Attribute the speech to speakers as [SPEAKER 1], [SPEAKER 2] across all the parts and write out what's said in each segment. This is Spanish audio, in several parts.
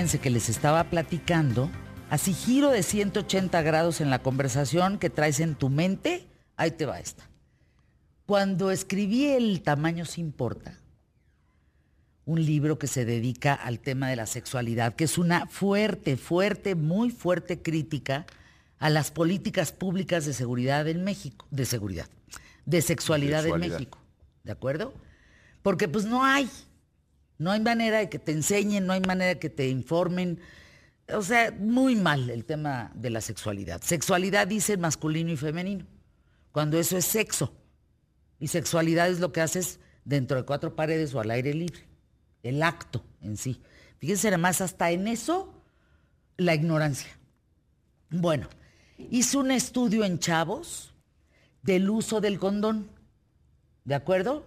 [SPEAKER 1] fíjense que les estaba platicando, así giro de 180 grados en la conversación que traes en tu mente, ahí te va esta. Cuando escribí El tamaño se importa, un libro que se dedica al tema de la sexualidad, que es una fuerte, fuerte, muy fuerte crítica a las políticas públicas de seguridad en México, de seguridad, de sexualidad, en México, ¿de acuerdo? Porque pues no hay, no hay manera de que te enseñen, no hay manera de que te informen. O sea, muy mal el tema de la sexualidad. Sexualidad dice masculino y femenino, cuando eso es sexo. Y sexualidad es lo que haces dentro de cuatro paredes o al aire libre el acto en sí. Fíjense además, hasta en eso, la ignorancia. Bueno, hizo un estudio en chavos del uso del condón, ¿de acuerdo?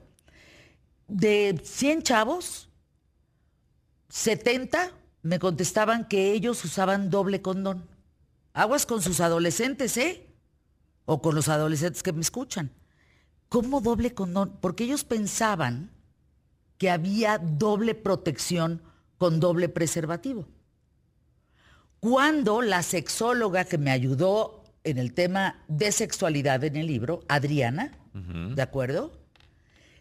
[SPEAKER 1] De 100 chavos, 70 me contestaban que ellos usaban doble condón. Aguas con sus adolescentes, ¿eh? O con los adolescentes que me escuchan. ¿Cómo doble condón? Porque ellos pensaban que había doble protección con doble preservativo. Cuando la sexóloga que me ayudó en el tema de sexualidad en el libro, Adriana, ¿de acuerdo?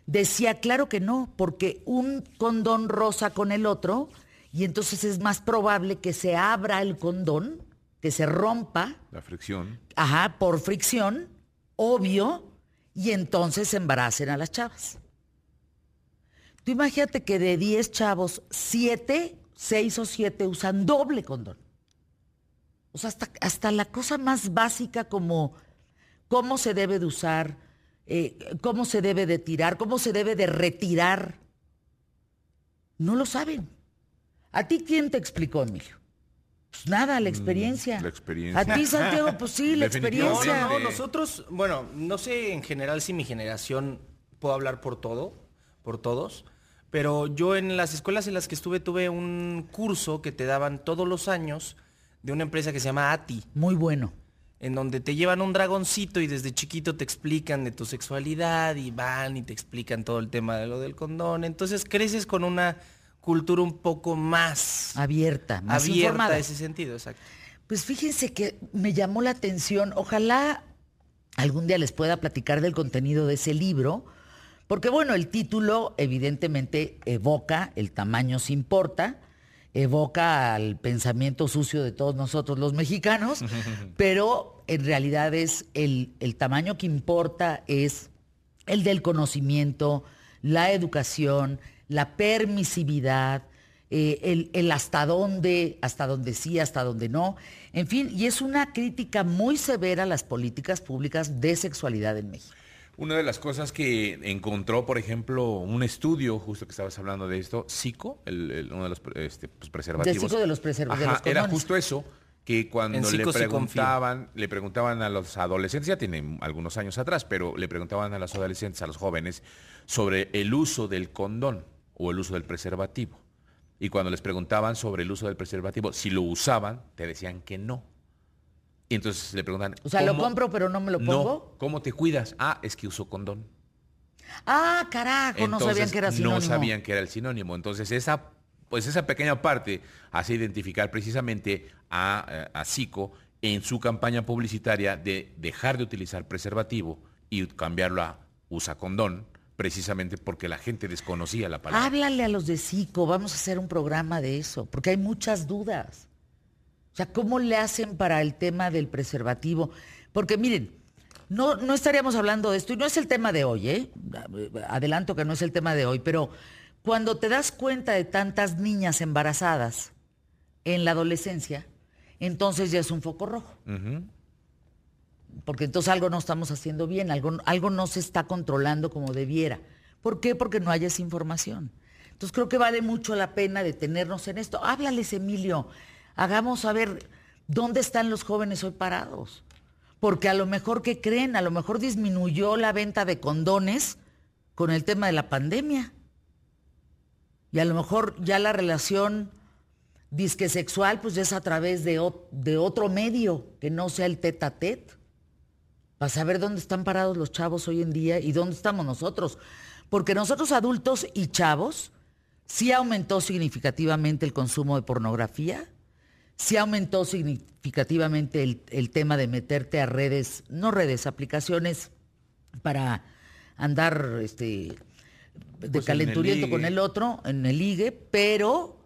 [SPEAKER 1] Decía, claro que no, porque un condón rosa con el otro, y entonces es más probable que se abra el condón, que se rompa.
[SPEAKER 2] La fricción.
[SPEAKER 1] Ajá, por fricción, obvio, y entonces embaracen a las chavas. Tú imagínate que de 10 chavos, 7, 6 o 7 usan doble condón. O sea, hasta, hasta la cosa más básica como cómo se debe de usar, eh, cómo se debe de tirar, cómo se debe de retirar. No lo saben. ¿A ti quién te explicó, Emilio? Pues nada, la mm, experiencia.
[SPEAKER 2] la experiencia.
[SPEAKER 1] A ti, Santiago, pues sí, la experiencia.
[SPEAKER 3] No, nosotros, bueno, no sé en general si mi generación puedo hablar por todo, por todos, pero yo en las escuelas en las que estuve tuve un curso que te daban todos los años de una empresa que se llama ATI.
[SPEAKER 1] Muy bueno.
[SPEAKER 3] En donde te llevan un dragoncito y desde chiquito te explican de tu sexualidad y van y te explican todo el tema de lo del condón. Entonces creces con una cultura un poco más
[SPEAKER 1] abierta, más
[SPEAKER 3] abierta
[SPEAKER 1] informada.
[SPEAKER 3] ese sentido, exacto.
[SPEAKER 1] Pues fíjense que me llamó la atención, ojalá algún día les pueda platicar del contenido de ese libro, porque bueno, el título evidentemente evoca, el tamaño se importa, evoca al pensamiento sucio de todos nosotros los mexicanos, pero en realidad es el, tamaño que importa es el del conocimiento, la educación, la permisividad, eh, el, el, hasta dónde, hasta dónde sí, hasta dónde no. En fin, y es una crítica muy severa a las políticas públicas de sexualidad en México.
[SPEAKER 2] Una de las cosas que encontró, por ejemplo, un estudio, justo que estabas hablando de esto, SICO, el, uno de los este, pues, preservativos.
[SPEAKER 1] de los preservativos.
[SPEAKER 2] era justo eso, que cuando le preguntaban, le preguntaban a los adolescentes, ya tienen algunos años atrás, pero le preguntaban a los adolescentes, a los jóvenes, sobre el uso del condón o el uso del preservativo. Y cuando les preguntaban sobre el uso del preservativo, si lo usaban, te decían que no. Y entonces le preguntan.
[SPEAKER 1] O sea, lo compro, pero no me lo pongo.
[SPEAKER 2] No, ¿cómo te cuidas? Ah, es que uso condón.
[SPEAKER 1] Ah, carajo, no sabían que era sinónimo.
[SPEAKER 2] No sabían que era el sinónimo. Entonces, esa, pues esa pequeña parte hace identificar precisamente a, eh, a Zico en su campaña publicitaria de dejar de utilizar preservativo y cambiarlo a usa condón, precisamente porque la gente desconocía la palabra.
[SPEAKER 1] Háblale a los de Zico, vamos a hacer un programa de eso, porque hay muchas dudas. O sea, ¿cómo le hacen para el tema del preservativo? Porque miren, no, no estaríamos hablando de esto, y no es el tema de hoy, ¿eh? Adelanto que no es el tema de hoy, pero cuando te das cuenta de tantas niñas embarazadas en la adolescencia, entonces ya es un foco rojo. Porque entonces algo no estamos haciendo bien, algo, algo no se está controlando como debiera. ¿Por qué? Porque no hay esa información. Entonces creo que vale mucho la pena detenernos en esto. Háblales, Emilio, Hagamos saber dónde están los jóvenes hoy parados. Porque a lo mejor, ¿qué creen? A lo mejor disminuyó la venta de condones con el tema de la pandemia. Y a lo mejor ya la relación disque sexual, pues es a través de, de otro medio que no sea el tete a tete. Para saber dónde están parados los chavos hoy en día y dónde estamos nosotros. Porque nosotros adultos y chavos sí aumentó significativamente el consumo de pornografía, sí aumentó significativamente el, tema de meterte a redes, no redes, aplicaciones para andar este, de pues calenturiento con el otro, en el ligue, pero...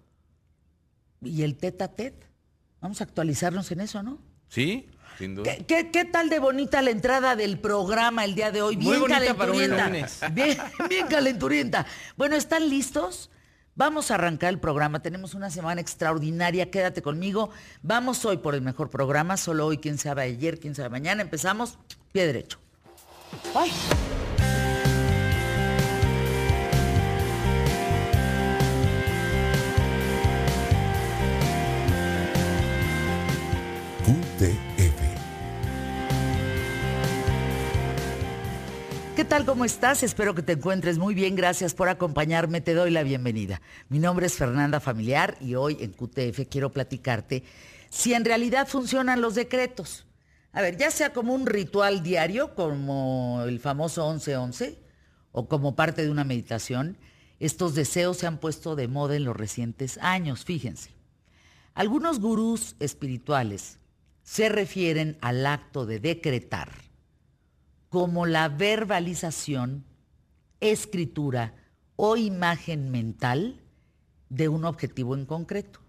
[SPEAKER 1] ¿Y el tete a tete? Vamos a actualizarnos en eso, ¿no?
[SPEAKER 2] Sí, sin duda.
[SPEAKER 1] ¿Qué, tal de bonita la entrada del programa el día de hoy? Bien calenturienta. bien, bien calenturienta. Bueno, ¿están listos? Vamos a arrancar el programa. Tenemos una semana extraordinaria. Quédate conmigo. Vamos hoy por el mejor programa. Solo hoy, quién sabe ayer, quién sabe mañana. Empezamos. Pie derecho. ¡Ay! Tal? ¿Cómo estás? Espero que te encuentres muy bien. Gracias por acompañarme. Te doy la bienvenida. Mi nombre es Fernanda Familiar y hoy en QTF quiero platicarte si en realidad funcionan los decretos. A ver, ya sea como un ritual diario, como el famoso 11-11, o como parte de una meditación, estos deseos se han puesto de moda en los recientes años, fíjense. Algunos gurús espirituales se refieren al acto de decretar como la verbalización, escritura o imagen mental de un objetivo en concreto.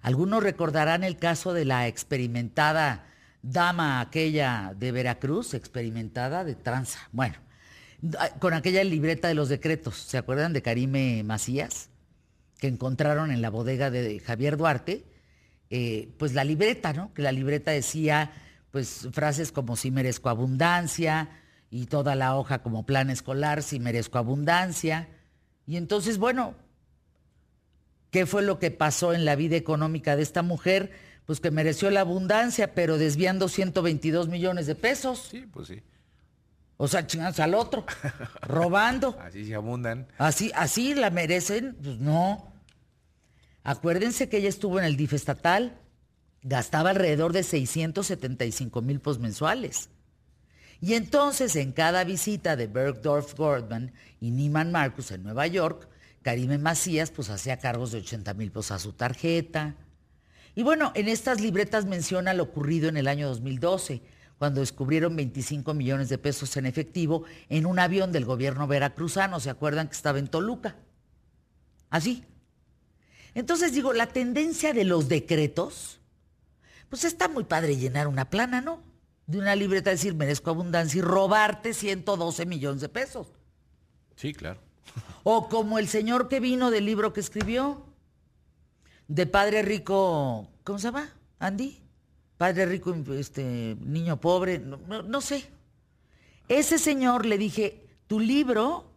[SPEAKER 1] Algunos recordarán el caso de la experimentada dama aquella de Veracruz, experimentada de tranza. Bueno, con aquella libreta de los decretos, ¿se acuerdan de Karime Macías? Que encontraron en la bodega de Javier Duarte, eh, pues la libreta, ¿no? Que la libreta decía pues frases como si merezco abundancia y toda la hoja como plan escolar, si merezco abundancia. Y entonces, bueno, ¿qué fue lo que pasó en la vida económica de esta mujer? Pues que mereció la abundancia, pero desviando 122 millones de pesos.
[SPEAKER 2] Sí, pues sí.
[SPEAKER 1] O sea, chingados al otro, robando.
[SPEAKER 2] Así se abundan.
[SPEAKER 1] Así, así la merecen, pues no. Acuérdense que ella estuvo en el DIF estatal, gastaba alrededor de 675 mil mensuales. Y entonces en cada visita de Bergdorf Gordman y Neiman Marcus en Nueva York, Karime Macías pues hacía cargos de 80 mil pesos a su tarjeta. Y bueno, en estas libretas menciona lo ocurrido en el año 2012, cuando descubrieron 25 millones de pesos en efectivo en un avión del gobierno veracruzano. ¿Se acuerdan que estaba en Toluca? Así. Entonces digo, la tendencia de los decretos pues está muy padre llenar una plana, ¿no? De una libreta decir, merezco abundancia y robarte 112 millones de pesos.
[SPEAKER 2] Sí, claro.
[SPEAKER 1] O como el señor que vino del libro que escribió, de Padre Rico, ¿cómo se llama? Andy. Padre Rico, este, niño pobre, no, no sé. Ese señor le dije, tu libro,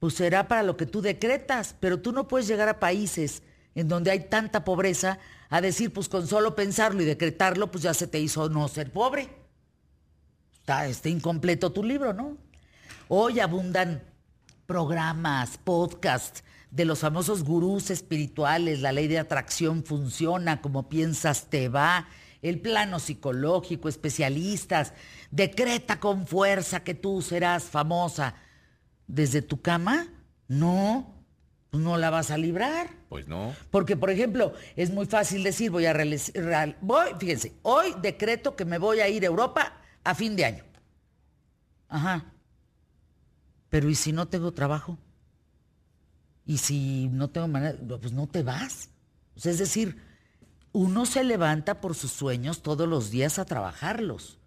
[SPEAKER 1] pues será para lo que tú decretas, pero tú no puedes llegar a países en donde hay tanta pobreza a decir, pues con solo pensarlo y decretarlo, pues ya se te hizo no ser pobre. Está, está incompleto tu libro, ¿no? Hoy abundan programas, podcasts de los famosos gurús espirituales, la ley de atracción funciona, como piensas te va, el plano psicológico, especialistas, decreta con fuerza que tú serás famosa. ¿Desde tu cama? No, no la vas a librar.
[SPEAKER 2] Pues no.
[SPEAKER 1] Porque, por ejemplo, es muy fácil decir, voy a realizar, voy, fíjense, hoy decreto que me voy a ir a Europa a fin de año. Ajá. Pero ¿y si no tengo trabajo? ¿Y si no tengo manera? Pues no te vas. es decir, uno se levanta por sus sueños todos los días a trabajarlos.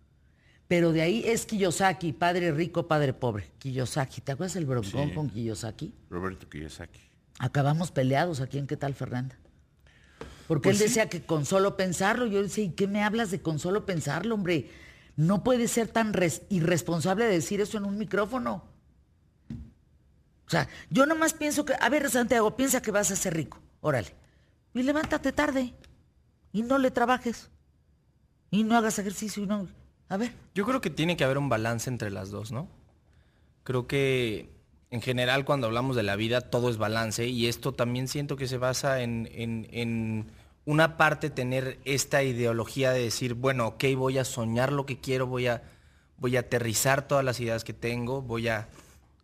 [SPEAKER 1] Pero de ahí es Kiyosaki, padre rico, padre pobre. Kiyosaki, ¿te acuerdas el broncón con Kiyosaki?
[SPEAKER 2] Roberto Kiyosaki
[SPEAKER 1] acabamos peleados aquí en qué tal, Fernanda. Porque él pues decía que con solo pensarlo, yo decía, ¿y qué me hablas de con solo pensarlo, hombre? No puede ser tan irresponsable de decir eso en un micrófono. O sea, yo nomás pienso que, a ver, Santiago, piensa que vas a ser rico, órale. Y levántate tarde y no le trabajes. Y no hagas ejercicio y no... A ver.
[SPEAKER 3] Yo creo que tiene que haber un balance entre las dos, ¿no? Creo que en general cuando hablamos de la vida todo es balance y esto también siento que se basa en, una parte tener esta ideología de decir, bueno, ok, voy a soñar lo que quiero, voy a, voy a aterrizar todas las ideas que tengo, voy a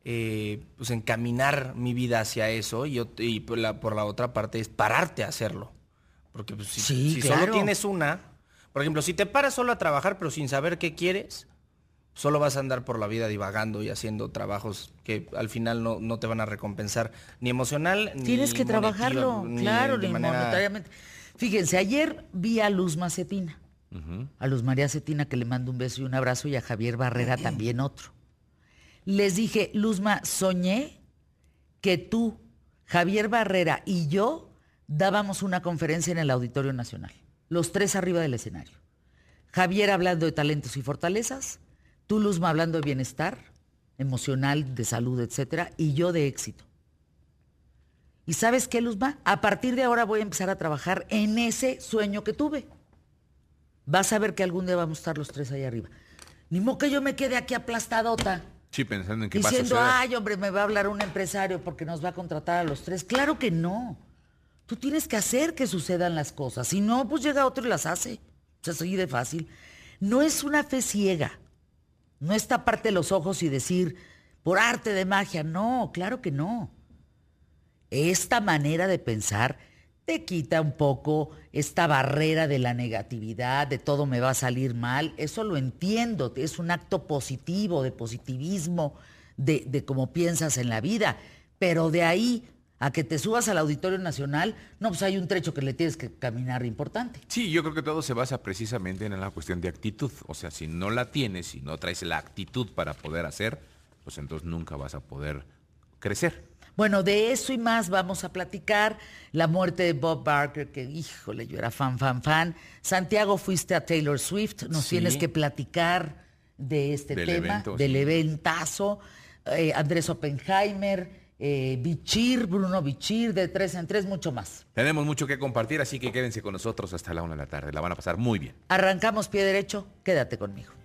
[SPEAKER 4] eh, pues encaminar mi vida hacia eso y, por, la, otra parte es pararte a hacerlo. Porque pues, si, solo tienes una, por ejemplo, si te paras solo a trabajar pero sin saber qué quieres, solo vas a andar por la vida divagando y haciendo trabajos que al final no, te van a recompensar ni emocional
[SPEAKER 1] ni Tienes que trabajarlo, claro, ni monetariamente. Fíjense, ayer vi a Luz Macetina, a Luz María Cetina, que le mando un beso y un abrazo, y a Javier Barrera también otro. Les dije, Luzma, soñé que tú, Javier Barrera y yo dábamos una conferencia en el Auditorio Nacional, los tres arriba del escenario. Javier hablando de talentos y fortalezas, tú, Luzma, hablando de bienestar emocional, de salud, etcétera, y yo de éxito. ¿Y sabes qué, Luzma? A partir de ahora voy a empezar a trabajar en ese sueño que tuve. Vas a ver que algún día vamos a estar los tres ahí arriba. Ni modo que yo me quede aquí aplastadota.
[SPEAKER 2] Sí, pensando en qué
[SPEAKER 1] Diciendo, ay, hombre, me va a hablar un empresario porque nos va a contratar a los tres. Claro que no. Tú tienes que hacer que sucedan las cosas. Si no, pues llega otro y las hace. O sea, así de fácil. No es una fe ciega. No es taparte los ojos y decir, por arte de magia. No, claro que no. Esta manera de pensar te quita un poco esta barrera de la negatividad, de todo me va a salir mal. Eso lo entiendo, es un acto positivo, de positivismo, de, de cómo piensas en la vida. Pero de ahí a que te subas al Auditorio Nacional, no, pues hay un trecho que le tienes que caminar importante.
[SPEAKER 2] Sí, yo creo que todo se basa precisamente en la cuestión de actitud. O sea, si no la tienes, si no traes la actitud para poder hacer, pues entonces nunca vas a poder crecer.
[SPEAKER 1] Bueno, de eso y más vamos a platicar. La muerte de Bob Barker, que híjole, yo era fan, fan, fan. Santiago, fuiste a Taylor Swift, nos tienes que platicar de este tema, del eventazo. Eh, Andrés Oppenheimer, eh, Bichir, Bruno Bichir, de tres en tres, mucho más.
[SPEAKER 2] Tenemos mucho que compartir, así que quédense con nosotros hasta la una de la tarde. La van a pasar muy bien.
[SPEAKER 1] Arrancamos pie derecho, quédate conmigo.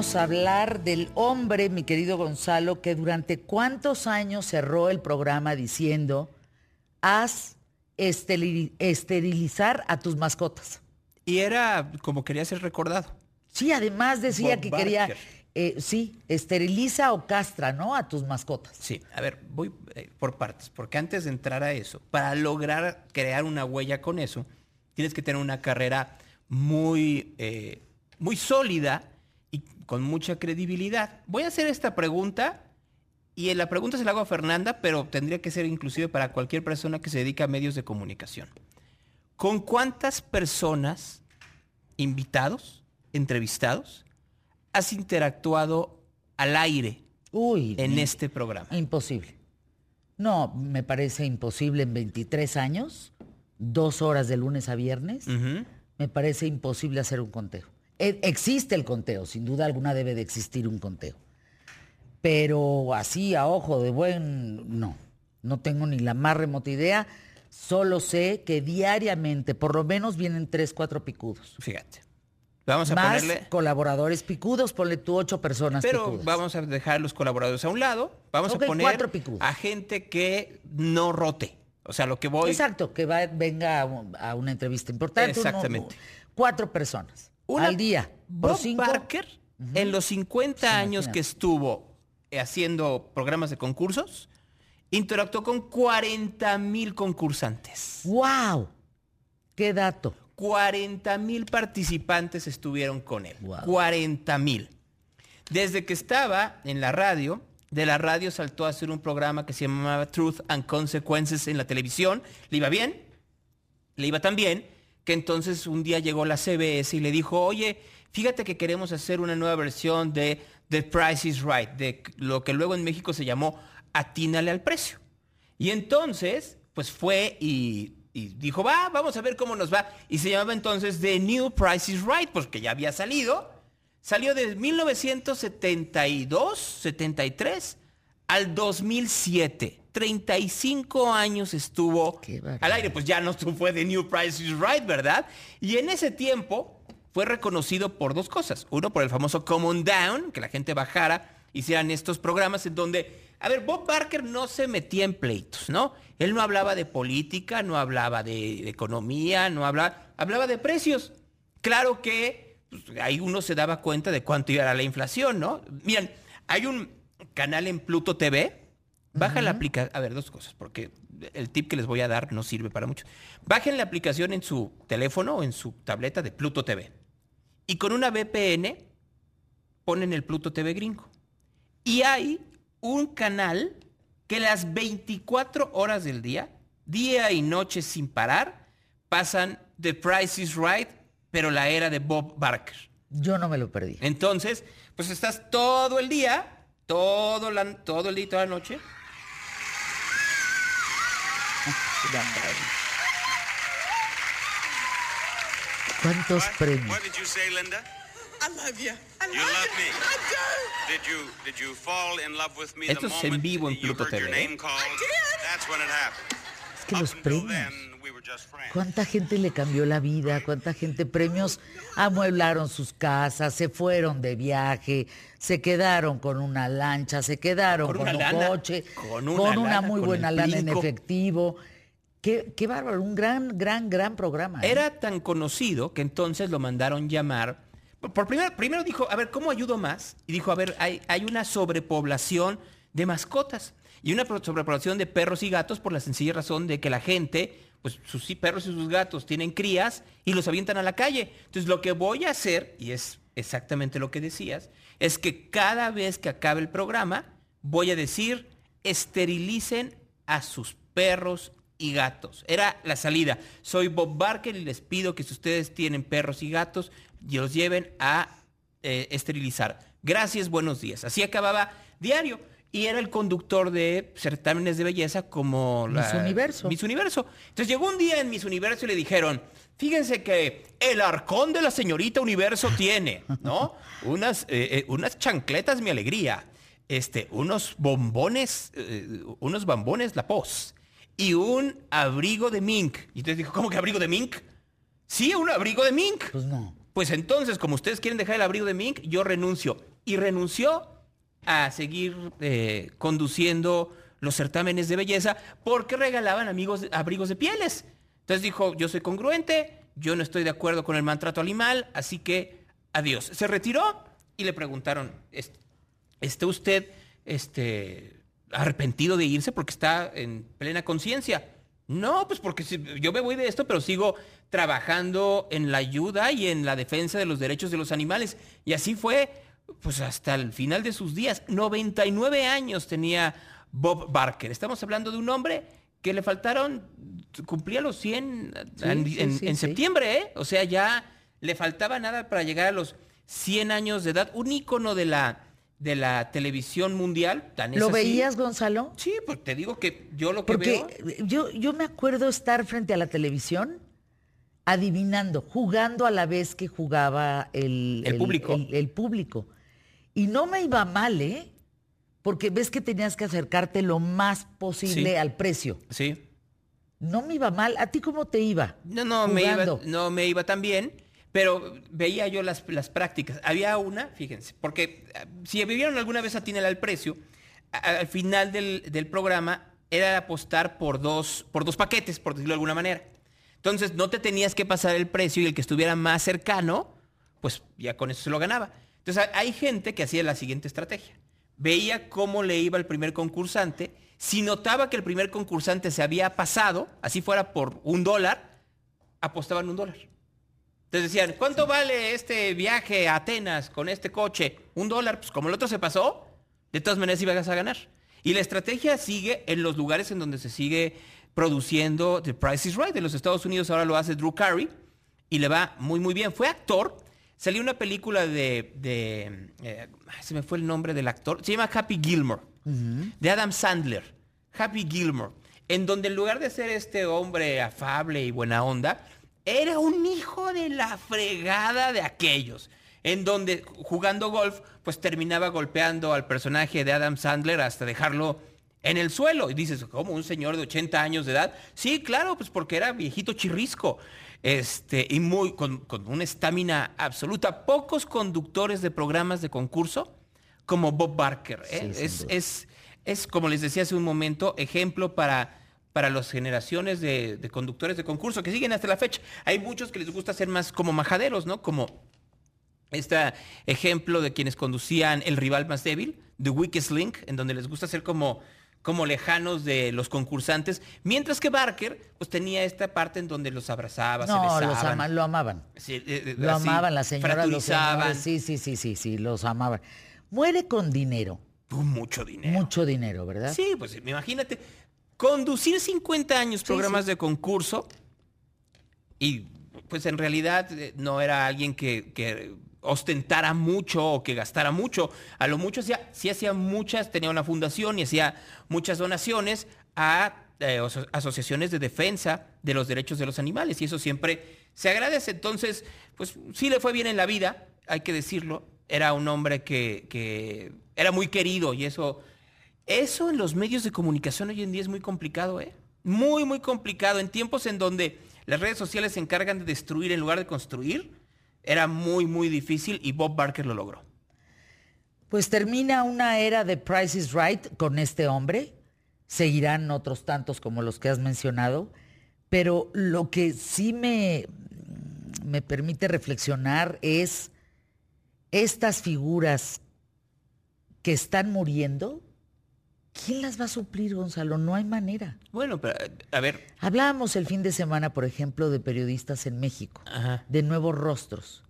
[SPEAKER 1] A hablar del hombre, mi querido Gonzalo, que durante cuántos años cerró el programa diciendo, haz esterilizar a tus mascotas.
[SPEAKER 4] Y era como quería ser recordado.
[SPEAKER 1] Sí, además decía que quería, eh, sí, esteriliza o castra, ¿no? A tus mascotas.
[SPEAKER 4] Sí, a ver, voy eh, por partes, porque antes de entrar a eso, para lograr crear una huella con eso, tienes que tener una carrera muy, eh, muy sólida con mucha credibilidad. Voy a hacer esta pregunta y la pregunta se la hago a Fernanda, pero tendría que ser inclusive para cualquier persona que se dedica a medios de comunicación. ¿Con cuántas personas, invitados, entrevistados, has interactuado al aire en este programa?
[SPEAKER 1] Imposible. No, me parece imposible en 23 años, dos horas de lunes a viernes, me parece imposible hacer un conteo. E, existe el conteo, sin duda alguna debe de existir un conteo. Pero así a ojo de buen, no, no tengo ni la más remota idea. Solo sé que diariamente, por lo menos, vienen tres, cuatro picudos.
[SPEAKER 4] Fíjate. Vamos a
[SPEAKER 1] Más colaboradores picudos, ponle tú ocho personas
[SPEAKER 4] Pero vamos a dejar los colaboradores a un lado. Vamos a poner a gente que no rote. O sea, lo que voy...
[SPEAKER 1] Exacto, que venga a, una entrevista importante. Exactamente. cuatro personas al día.
[SPEAKER 4] Bob Barker, en los 50 años que estuvo haciendo programas de concursos, interactuó con 40 mil concursantes.
[SPEAKER 1] ¡Wow! ¡Qué dato!
[SPEAKER 4] 40 mil participantes estuvieron con él. 40 mil. Desde que estaba en la radio, de la radio saltó a hacer un programa que se llamaba Truth and Consequences en la televisión. ¿Le iba bien? Le iba tan bien entonces un día llegó la CBS y le dijo, oye, fíjate que queremos hacer una nueva versión de The Price is Right, de lo que luego en México se llamó Atínale al precio. Y entonces, pues fue y, dijo, va, vamos a ver cómo nos va. Y se llamaba entonces The New Price is Right, porque ya había salido. Salió de 1972, 73 al 2007. 35 años estuvo al aire, pues ya no fue de New Price is Right, ¿verdad? Y en ese tiempo fue reconocido por dos cosas. Uno, por el famoso Common Down, que la gente bajara, hicieran estos programas en donde, a ver, Bob Barker no se metía en pleitos, ¿no? Él no hablaba de política, no hablaba de, economía, no hablaba, hablaba de precios. Claro que pues, ahí uno se daba cuenta de cuánto iba a la inflación, ¿no? Miren, hay un canal en Pluto TV, baja la aplicación, a ver, dos cosas, porque el tip que les voy a dar no sirve para mucho. Bajen la aplicación en su teléfono o en su tableta de Pluto TV. Y con una VPN ponen el Pluto TV gringo. Y hay un canal que las 24 horas del día, día y noche sin parar, pasan The Price is Right, pero la era de Bob Barker.
[SPEAKER 1] Yo no me lo perdí.
[SPEAKER 4] Entonces, pues estás todo el día, todo, todo el día y toda la noche
[SPEAKER 1] ¿Cuántos premios?
[SPEAKER 5] What did you say, Linda? I love you. I love you love me. I do. Did you did you fall in love with me
[SPEAKER 4] Esto es en vivo en Pluto TV.
[SPEAKER 5] ¿eh? That's when it happened.
[SPEAKER 1] Es que los premios. ¿Cuánta gente le cambió la vida? ¿Cuánta gente premios amueblaron sus casas, se fueron de viaje, se quedaron con una lancha, se quedaron con, un coche, con una, muy buena lana en efectivo? Qué, qué bárbaro, un gran, gran, gran programa.
[SPEAKER 4] ¿eh? Era tan conocido que entonces lo mandaron llamar. Por primero, primero dijo, a ver, ¿cómo ayudo más? Y dijo, a ver, hay, hay una sobrepoblación de mascotas y una sobrepoblación de perros y gatos por la sencilla razón de que la gente, pues sus perros y sus gatos tienen crías y los avientan a la calle. Entonces lo que voy a hacer, y es exactamente lo que decías, es que cada vez que acabe el programa, voy a decir, esterilicen a sus perros y gatos. Era la salida. Soy Bob Barker y les pido que si ustedes tienen perros y gatos, los lleven a eh, esterilizar. Gracias, buenos días. Así acababa diario. Y era el conductor de certámenes de belleza como
[SPEAKER 1] Miss Universo.
[SPEAKER 4] Miss Universo. Entonces llegó un día en Miss Universo y le dijeron, fíjense que el arcón de la señorita Universo tiene, ¿no? Unas, eh, eh, unas chancletas, mi alegría. Este, unos bombones, unos bombones, la pos y un abrigo de mink. Y entonces dijo, ¿cómo que abrigo de mink? Sí, un abrigo de mink.
[SPEAKER 1] Pues no.
[SPEAKER 4] Pues entonces, como ustedes quieren dejar el abrigo de mink, yo renuncio. Y renunció a seguir eh, conduciendo los certámenes de belleza porque regalaban amigos, abrigos de pieles. Entonces dijo, yo soy congruente, yo no estoy de acuerdo con el maltrato animal, así que adiós. Se retiró y le preguntaron, ¿está usted este, arrepentido de irse porque está en plena conciencia. No, pues porque yo me voy de esto, pero sigo trabajando en la ayuda y en la defensa de los derechos de los animales. Y así fue, pues hasta el final de sus días. 99 años tenía Bob Barker. Estamos hablando de un hombre que le faltaron, cumplía los 100 en, septiembre, ¿eh? O sea, ya le faltaba nada para llegar a los 100 años de edad. Un ícono de la de la televisión mundial.
[SPEAKER 1] Tan ¿Lo veías, Gonzalo?
[SPEAKER 4] Sí, pues te digo que yo lo que
[SPEAKER 1] Porque Yo, yo me acuerdo estar frente a la televisión adivinando, jugando a la vez que jugaba el,
[SPEAKER 4] el, público.
[SPEAKER 1] El, público. Y no me iba mal, ¿eh? Porque ves que tenías que acercarte lo más posible al precio.
[SPEAKER 4] Sí.
[SPEAKER 1] No me iba mal. ¿A ti cómo te iba?
[SPEAKER 4] No, no, me iba, no me iba tan bien. Pero veía yo las, prácticas. Había una, fíjense, porque eh, si vivieron alguna vez a Tinel al precio, al final del, programa era apostar por dos, por dos paquetes, por decirlo de alguna manera. Entonces no te tenías que pasar el precio y el que estuviera más cercano, pues ya con eso se lo ganaba. Entonces hay gente que hacía la siguiente estrategia. Veía cómo le iba el primer concursante. Si notaba que el primer concursante se había pasado, así fuera por un dólar, apostaban un dólar. Entonces decían, ¿cuánto vale este viaje a Atenas con este coche? Un dólar, pues como el otro se pasó, de todas maneras ibas a ganar. Y la estrategia sigue en los lugares en donde se sigue produciendo The Price is Right. En los Estados Unidos ahora lo hace Drew Carey y le va muy, muy bien. Fue actor. Salió una película de... Eh, se me fue el nombre del actor. Se llama Happy Gilmore. De Adam Sandler. Happy Gilmore. En donde en lugar de ser este hombre afable y buena onda, era un hijo de la fregada de aquellos. En donde jugando golf, pues terminaba golpeando al personaje de Adam Sandler hasta dejarlo en el suelo. Y dices, ¿cómo un señor de 80 años de edad? Sí, claro, pues porque era viejito chirrisco. Este, y muy, con, una estamina absoluta. Pocos conductores de programas de concurso como Bob Barker. ¿eh? es, es, es, como les decía hace un momento, ejemplo para, para las generaciones de, de, conductores de concurso que siguen hasta la fecha. Hay muchos que les gusta ser más como majaderos, ¿no? Como este ejemplo de quienes conducían El rival más débil, The Weakest Link, en donde les gusta ser como como lejanos de los concursantes, mientras que Barker pues tenía esta parte en donde los abrazaba,
[SPEAKER 1] se
[SPEAKER 4] besaban.
[SPEAKER 1] Los lo amaban. Eh, eh, lo amaban las señoras, los Sí, sí, sí, sí, sí, los amaban. Muere con dinero.
[SPEAKER 4] mucho dinero.
[SPEAKER 1] Mucho dinero, ¿verdad?
[SPEAKER 4] Sí, pues imagínate, conducir 50 años programas de concurso y pues en realidad eh, no era alguien que, que ostentara mucho o que gastara mucho. A lo mucho sí hacía muchas, tenía una fundación y hacía muchas donaciones a eh, asociaciones de defensa de los derechos de los animales y eso siempre se agradece. Entonces, pues sí le fue bien en la vida, hay que decirlo. Era un hombre que, que era muy querido y eso, eso en los medios de comunicación hoy en día es muy complicado, ¿eh? Muy, muy complicado. En tiempos en donde las redes sociales se encargan de destruir en lugar de construir, era muy, muy difícil y Bob Barker lo logró.
[SPEAKER 1] Pues termina una era de Price is Right con este hombre. Seguirán otros tantos como los que has mencionado. Pero lo que sí me, me permite reflexionar es estas figuras que están muriendo, ¿Quién las va a suplir, Gonzalo? No hay manera.
[SPEAKER 4] Bueno, pero a ver.
[SPEAKER 1] Hablábamos el fin de semana, por ejemplo, de periodistas en México, de nuevos rostros,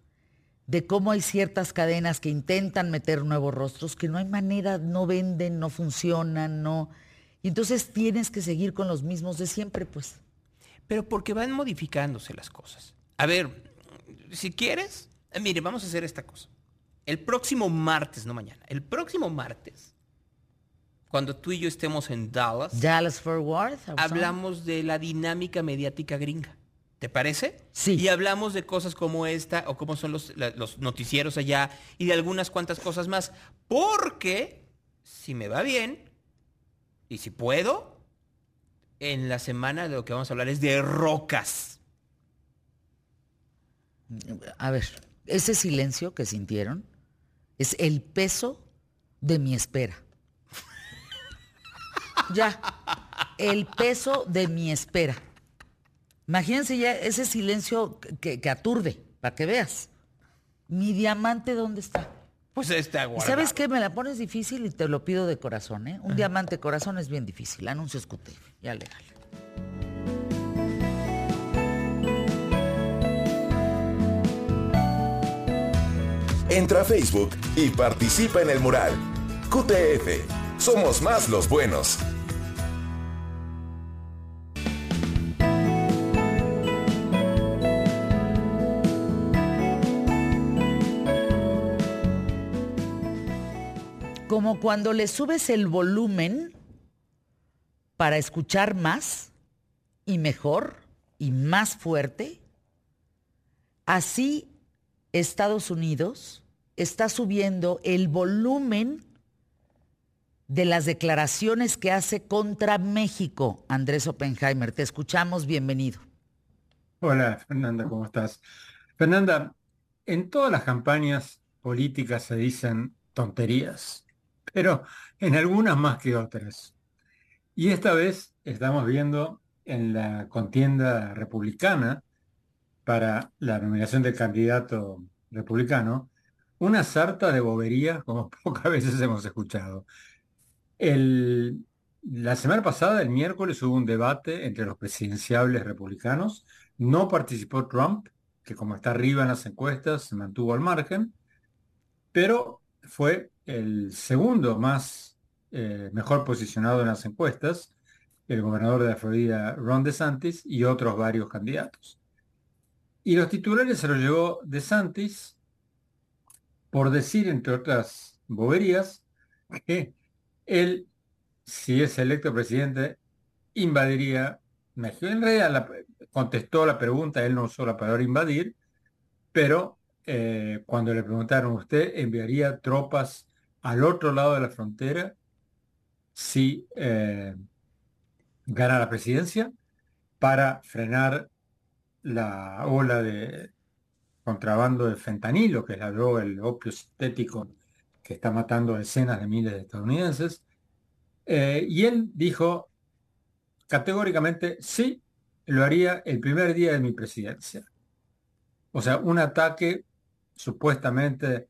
[SPEAKER 1] de cómo hay ciertas cadenas que intentan meter nuevos rostros, que no hay manera, no venden, no funcionan, no. Y entonces tienes que seguir con los mismos de siempre, pues.
[SPEAKER 4] Pero porque van modificándose las cosas. A ver, si quieres, mire, vamos a hacer esta cosa. El próximo martes, no mañana, el próximo martes cuando tú y yo estemos en Dallas,
[SPEAKER 1] Dallas Fort
[SPEAKER 4] hablamos de la dinámica mediática gringa. ¿Te parece?
[SPEAKER 1] Sí.
[SPEAKER 4] Y hablamos de cosas como esta o cómo son los, los noticieros allá y de algunas cuantas cosas más. Porque, si me va bien y si puedo, en la semana de lo que vamos a hablar es de rocas.
[SPEAKER 1] A ver, ese silencio que sintieron es el peso de mi espera. Ya. El peso de mi espera. Imagínense ya ese silencio que, aturde, para que veas. Mi diamante, ¿dónde está?
[SPEAKER 4] Pues está
[SPEAKER 1] guardado. ¿Sabes qué? Me la pones difícil y te lo pido de corazón, ¿eh? Un diamante corazón es bien difícil. Anuncios QTF. Ya legal.
[SPEAKER 6] Entra a Facebook y participa en el mural. QTF. Somos más los buenos.
[SPEAKER 1] como cuando le subes el volumen para escuchar más y mejor y más fuerte, así Estados Unidos está subiendo el volumen de las declaraciones que hace contra México. Andrés Oppenheimer, te escuchamos, bienvenido.
[SPEAKER 7] Hola, Fernanda, ¿cómo estás? Fernanda, en todas las campañas políticas se dicen tonterías pero en algunas más que otras. Y esta vez estamos viendo en la contienda republicana para la nominación del candidato republicano una sarta de boberías como pocas veces hemos escuchado. La semana pasada, el miércoles, hubo un debate entre los presidenciables republicanos. No participó Trump, que como está arriba en las encuestas, se mantuvo al margen, pero fue el segundo más eh, mejor posicionado en las encuestas, el gobernador de la Florida, Ron DeSantis, y otros varios candidatos. Y los titulares se los llevó DeSantis por decir, entre otras boberías, que él, si es electo presidente, invadiría México. En realidad contestó la pregunta, él no usó la palabra invadir, pero eh, cuando le preguntaron, ¿usted enviaría tropas al otro lado de la frontera si eh, gana la presidencia para frenar la ola de contrabando de fentanilo, que es la droga, el opio sintético que está matando decenas de miles de estadounidenses. Eh, y él dijo categóricamente, sí, lo haría el primer día de mi presidencia. O sea, un ataque supuestamente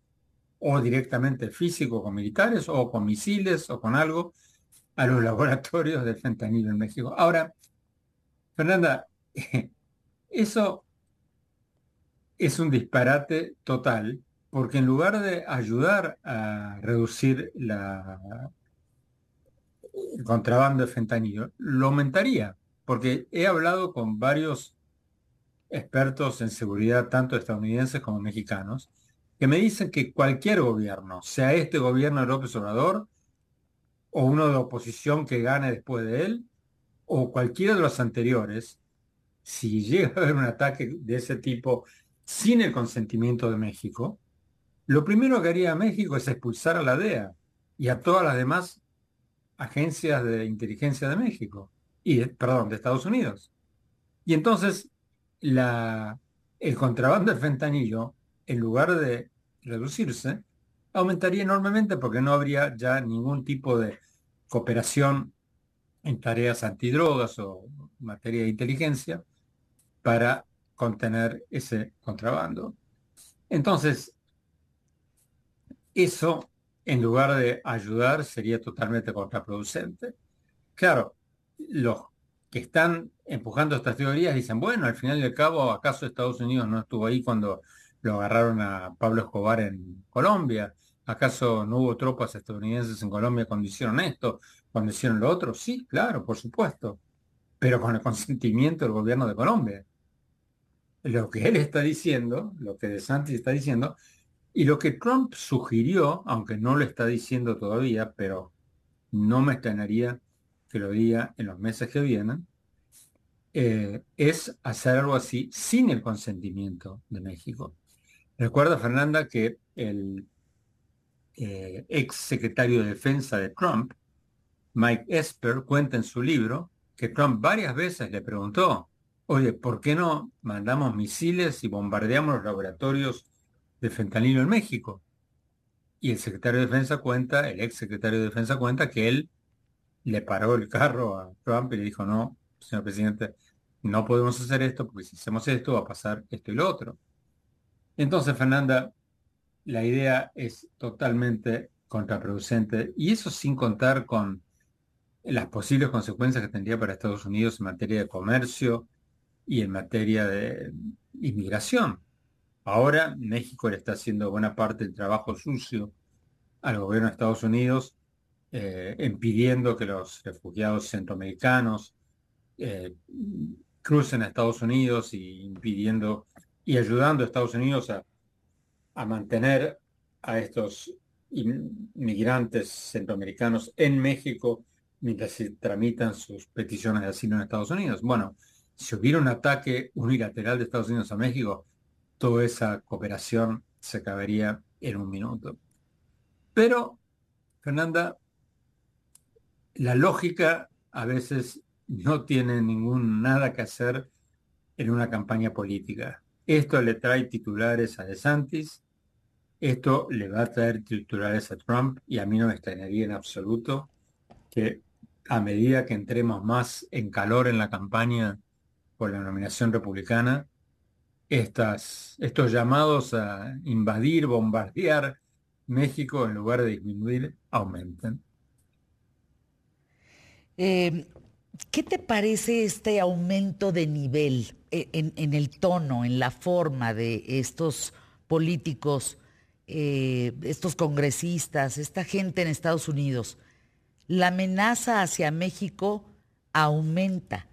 [SPEAKER 7] o directamente físico con militares o con misiles o con algo a los laboratorios de fentanilo en México. Ahora, Fernanda, eso es un disparate total, porque en lugar de ayudar a reducir la, el contrabando de fentanilo, lo aumentaría, porque he hablado con varios expertos en seguridad, tanto estadounidenses como mexicanos, que me dicen que cualquier gobierno, sea este gobierno de López Obrador, o uno de oposición que gane después de él, o cualquiera de los anteriores, si llega a haber un ataque de ese tipo sin el consentimiento de México, lo primero que haría México es expulsar a la DEA y a todas las demás agencias de inteligencia de México, y perdón, de Estados Unidos. Y entonces el contrabando de fentanilo, en lugar de reducirse, aumentaría enormemente porque no habría ya ningún tipo de cooperación en tareas antidrogas o materia de inteligencia para contener ese contrabando. Entonces, eso, en lugar de ayudar, sería totalmente contraproducente. Claro, los que están empujando estas teorías dicen, bueno, al final al cabo, ¿acaso Estados Unidos no estuvo ahí cuando lo agarraron a Pablo Escobar en Colombia? ¿Acaso no hubo tropas estadounidenses en Colombia cuando hicieron esto, cuando hicieron lo otro? Sí, claro, por supuesto, pero con el consentimiento del gobierno de Colombia. Lo que él está diciendo, lo que De Santis está diciendo, y lo que Trump sugirió, aunque no lo está diciendo todavía, pero no me extrañaría que lo diga en los meses que vienen, eh, es hacer algo así sin el consentimiento de México. Recuerda, Fernanda, que el eh, ex secretario de Defensa de Trump, Mike Esper, cuenta en su libro que Trump varias veces le preguntó, oye, ¿por qué no mandamos misiles y bombardeamos los laboratorios de fentanilo en México? Y el secretario de Defensa cuenta, el ex secretario de Defensa cuenta que él le paró el carro a Trump y le dijo, no, señor presidente, no podemos hacer esto porque si hacemos esto va a pasar esto y lo otro. Entonces, Fernanda, la idea es totalmente contraproducente y eso sin contar con las posibles consecuencias que tendría para Estados Unidos en materia de comercio y en materia de inmigración. Ahora México le está haciendo buena parte del trabajo sucio al gobierno de Estados Unidos, eh, impidiendo que los refugiados centroamericanos eh, crucen a Estados Unidos y impidiendo y ayudando a Estados Unidos a a mantener a estos inmigrantes centroamericanos en México mientras se tramitan sus peticiones de asilo en Estados Unidos. Bueno, si hubiera un ataque unilateral de Estados Unidos a México, toda esa cooperación se acabaría en un minuto. Pero, Fernanda, la lógica a veces no tiene ningún nada que hacer en una campaña política. Esto le trae titulares a DeSantis, esto le va a traer titulares a Trump y a mí no me extrañaría en absoluto que a medida que entremos más en calor en la campaña por la nominación republicana, estos llamados a invadir, bombardear México en lugar de disminuir, aumenten.
[SPEAKER 1] Em, ¿Qué te parece este aumento de nivel eh, en, el tono, en la forma de estos políticos eh, estos congresistas, esta gente en Estados Unidos, la amenaza hacia México aumenta.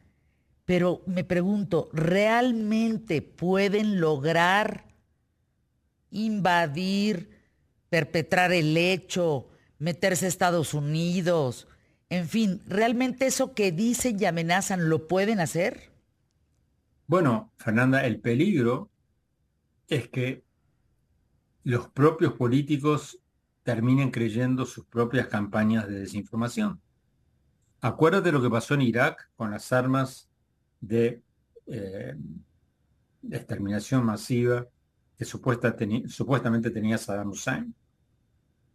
[SPEAKER 1] Pero me pregunto, ¿realmente pueden lograr invadir, perpetrar el hecho, meterse a Estados Unidos? En fin, ¿realmente eso que dicen y amenazan lo pueden hacer?
[SPEAKER 7] Bueno, Fernanda, el peligro es que los propios políticos terminen creyendo sus propias campañas de desinformación. acuérdate lo que pasó en Irak con las armas de, eh, exterminación masiva que supuestamente tenía Saddam Hussein.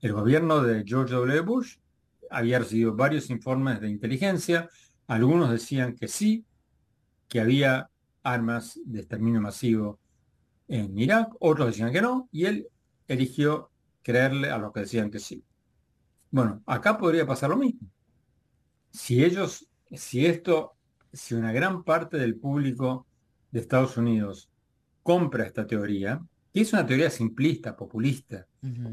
[SPEAKER 7] El gobierno de George W. Bush había recibido varios informes de inteligencia, algunos decían que sí, que había armas de exterminio masivo en Irak, otros decían que no, y él eligió creerle a los que decían que sí. Bueno, acá podría pasar lo mismo. Si ellos, si esto, si una gran parte del público de Estados Unidos compra esta teoría, que es una teoría simplista, populista,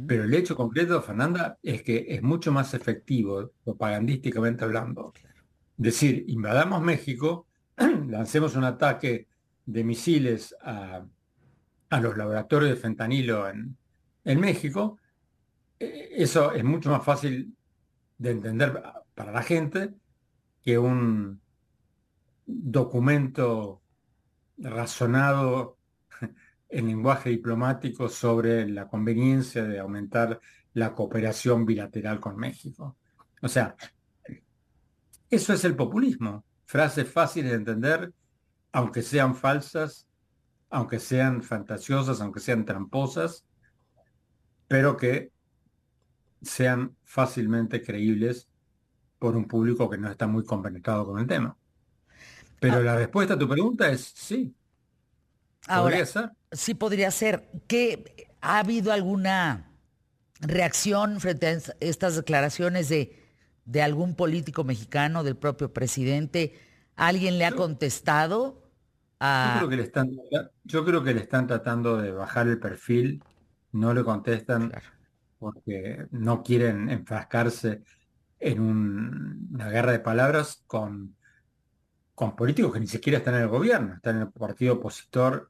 [SPEAKER 7] pero el hecho concreto, Fernanda, es que es mucho más efectivo, propagandísticamente hablando. Decir, invadamos México, lancemos un ataque de misiles a, los laboratorios de fentanilo en, en México, e, eso es mucho más fácil de entender para la gente que un documento razonado en lenguaje diplomático sobre la conveniencia de aumentar la cooperación bilateral con México. O sea, eso es el populismo. Frases fáciles de entender, aunque sean falsas, aunque sean fantasiosas, aunque sean tramposas, pero que sean fácilmente creíbles por un público que no está muy compenetrado con el tema. Pero ah. la respuesta a tu pregunta es sí.
[SPEAKER 1] ¿Podría ser? Sí, podría ser. ¿Que ¿Ha habido alguna reacción frente a estas declaraciones de, de algún político mexicano, del propio presidente? ¿Alguien le ha contestado?
[SPEAKER 7] Yo, creo que le están, yo creo que le están tratando de bajar el perfil, no le contestan porque no quieren enfrascarse en una guerra de palabras con, con políticos que ni siquiera están en el gobierno, están en el partido opositor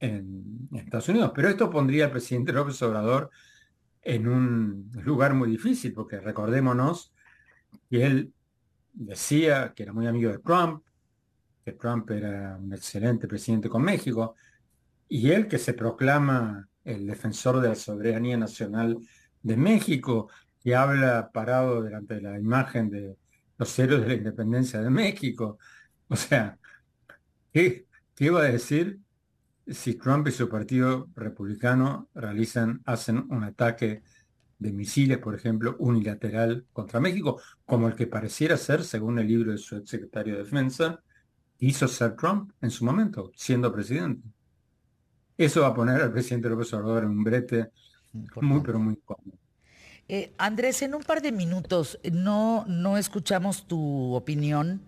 [SPEAKER 7] en, Estados Unidos. Pero esto pondría al presidente López Obrador en un lugar muy difícil, porque recordémonos que él decía que era muy amigo de Trump, que Trump era un excelente presidente con México, y él que se proclama el defensor de la soberanía nacional de México, que habla parado delante de la imagen de los héroes de la independencia de México. O sea, ¿qué, qué iba a decir si Trump y su partido republicano realizan, hacen un ataque de misiles, por ejemplo, unilateral contra México, como el que pareciera ser, según el libro de su ex secretario de Defensa, hizo ser Trump en su momento, siendo presidente. Eso va a poner al presidente López Obrador en un brete muy, pero muy cómodo.
[SPEAKER 1] Eh, Andrés, en un par de minutos, no, no escuchamos tu opinión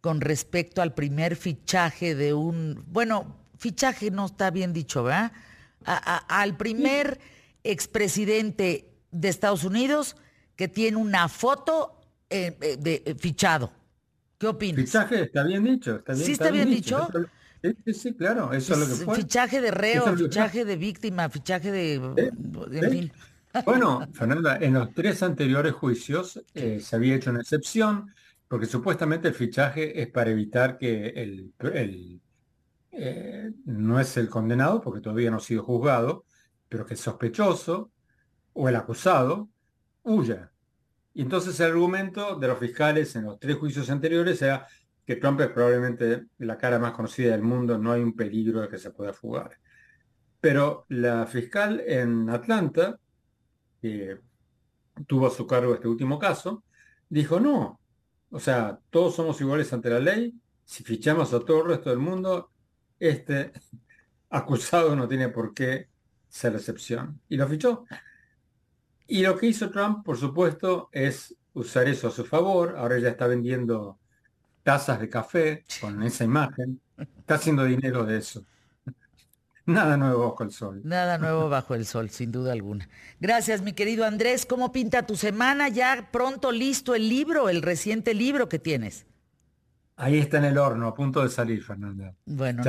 [SPEAKER 1] con respecto al primer fichaje de un, bueno, fichaje no está bien dicho, ¿verdad? al primer expresidente de Estados Unidos que tiene una foto eh, eh, de fichado. ¿Qué opinas?
[SPEAKER 7] Fichaje está bien dicho. Está bien,
[SPEAKER 1] ¿Sí está, bien, dicho?
[SPEAKER 7] Sí, sí, claro, eso es lo que fue.
[SPEAKER 1] Fichaje de reo, fichaje de víctima, fichaje de... En fin.
[SPEAKER 7] Bueno, Fernanda, en los tres anteriores juicios eh, se había hecho una excepción, porque supuestamente el fichaje es para evitar que el, eh, no es el condenado, porque todavía no ha sido juzgado, pero que el sospechoso o el acusado huya. Y entonces el argumento de los fiscales en los tres juicios anteriores era que Trump es probablemente la cara más conocida del mundo, no hay un peligro de que se pueda fugar. Pero la fiscal en Atlanta, que tuvo a su cargo este último caso, dijo no. O sea, todos somos iguales ante la ley. Si fichamos a todo el resto del mundo, este acusado no tiene por qué ser excepción. Y lo fichó. Y lo que hizo Trump, por supuesto, es usar eso a su favor. Ahora ya está vendiendo tazas de café con esa imagen. Está haciendo dinero de eso. Nada nuevo bajo el sol.
[SPEAKER 1] Nada nuevo bajo el sol, sin duda alguna. Gracias, mi querido Andrés. ¿Cómo pinta tu semana? Ya pronto listo el libro, el reciente libro que tienes.
[SPEAKER 7] Ahí está en el horno, a punto de salir, Fernanda.
[SPEAKER 1] Bueno,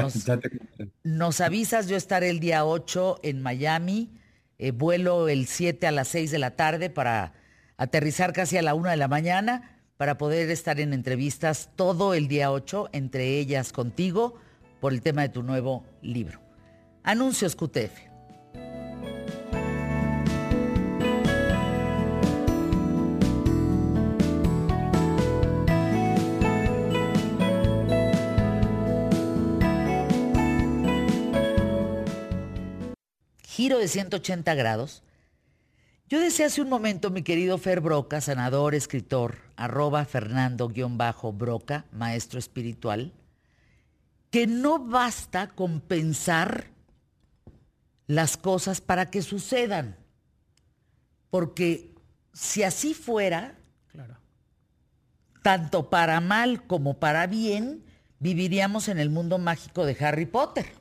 [SPEAKER 1] nos, avisas, yo estaré el día 8 en Miami, eh, vuelo el 7 a las 6 de la tarde para aterrizar casi a la 1 de la mañana, para poder estar en entrevistas todo el día 8, entre ellas contigo, por el tema de tu nuevo libro. Anuncios QTF. giro de 180 grados. Yo decía hace un momento, mi querido Fer Broca, sanador, escritor, arroba Fernando-Broca, maestro espiritual, que no basta con pensar las cosas para que sucedan. Porque si así fuera, tanto para mal como para bien, viviríamos en el mundo mágico de Harry Potter.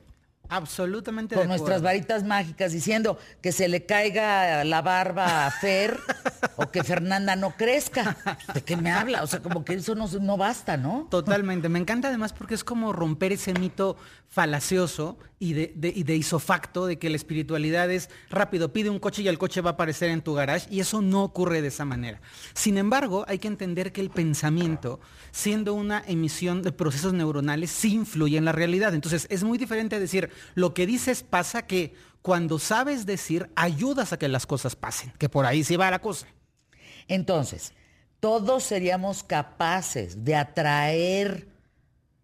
[SPEAKER 8] Absolutamente.
[SPEAKER 1] Con nuestras varitas mágicas diciendo que se le caiga la barba a Fer o que Fernanda no crezca. ¿De qué me habla? O sea, como que eso no, no basta, ¿no?
[SPEAKER 8] Totalmente. Me encanta además porque es como romper ese mito falacioso y de, de, isofacto de que la espiritualidad es rápido, pide un coche y el coche va a aparecer en tu garage y eso no ocurre de esa manera. Sin embargo, hay que entender que el pensamiento, siendo una emisión de procesos neuronales, sí influye en la realidad. Entonces, es muy diferente decir, lo que dices pasa que cuando sabes decir, ayudas a que las cosas pasen, que por ahí sí va la cosa.
[SPEAKER 1] Entonces, todos seríamos capaces de atraer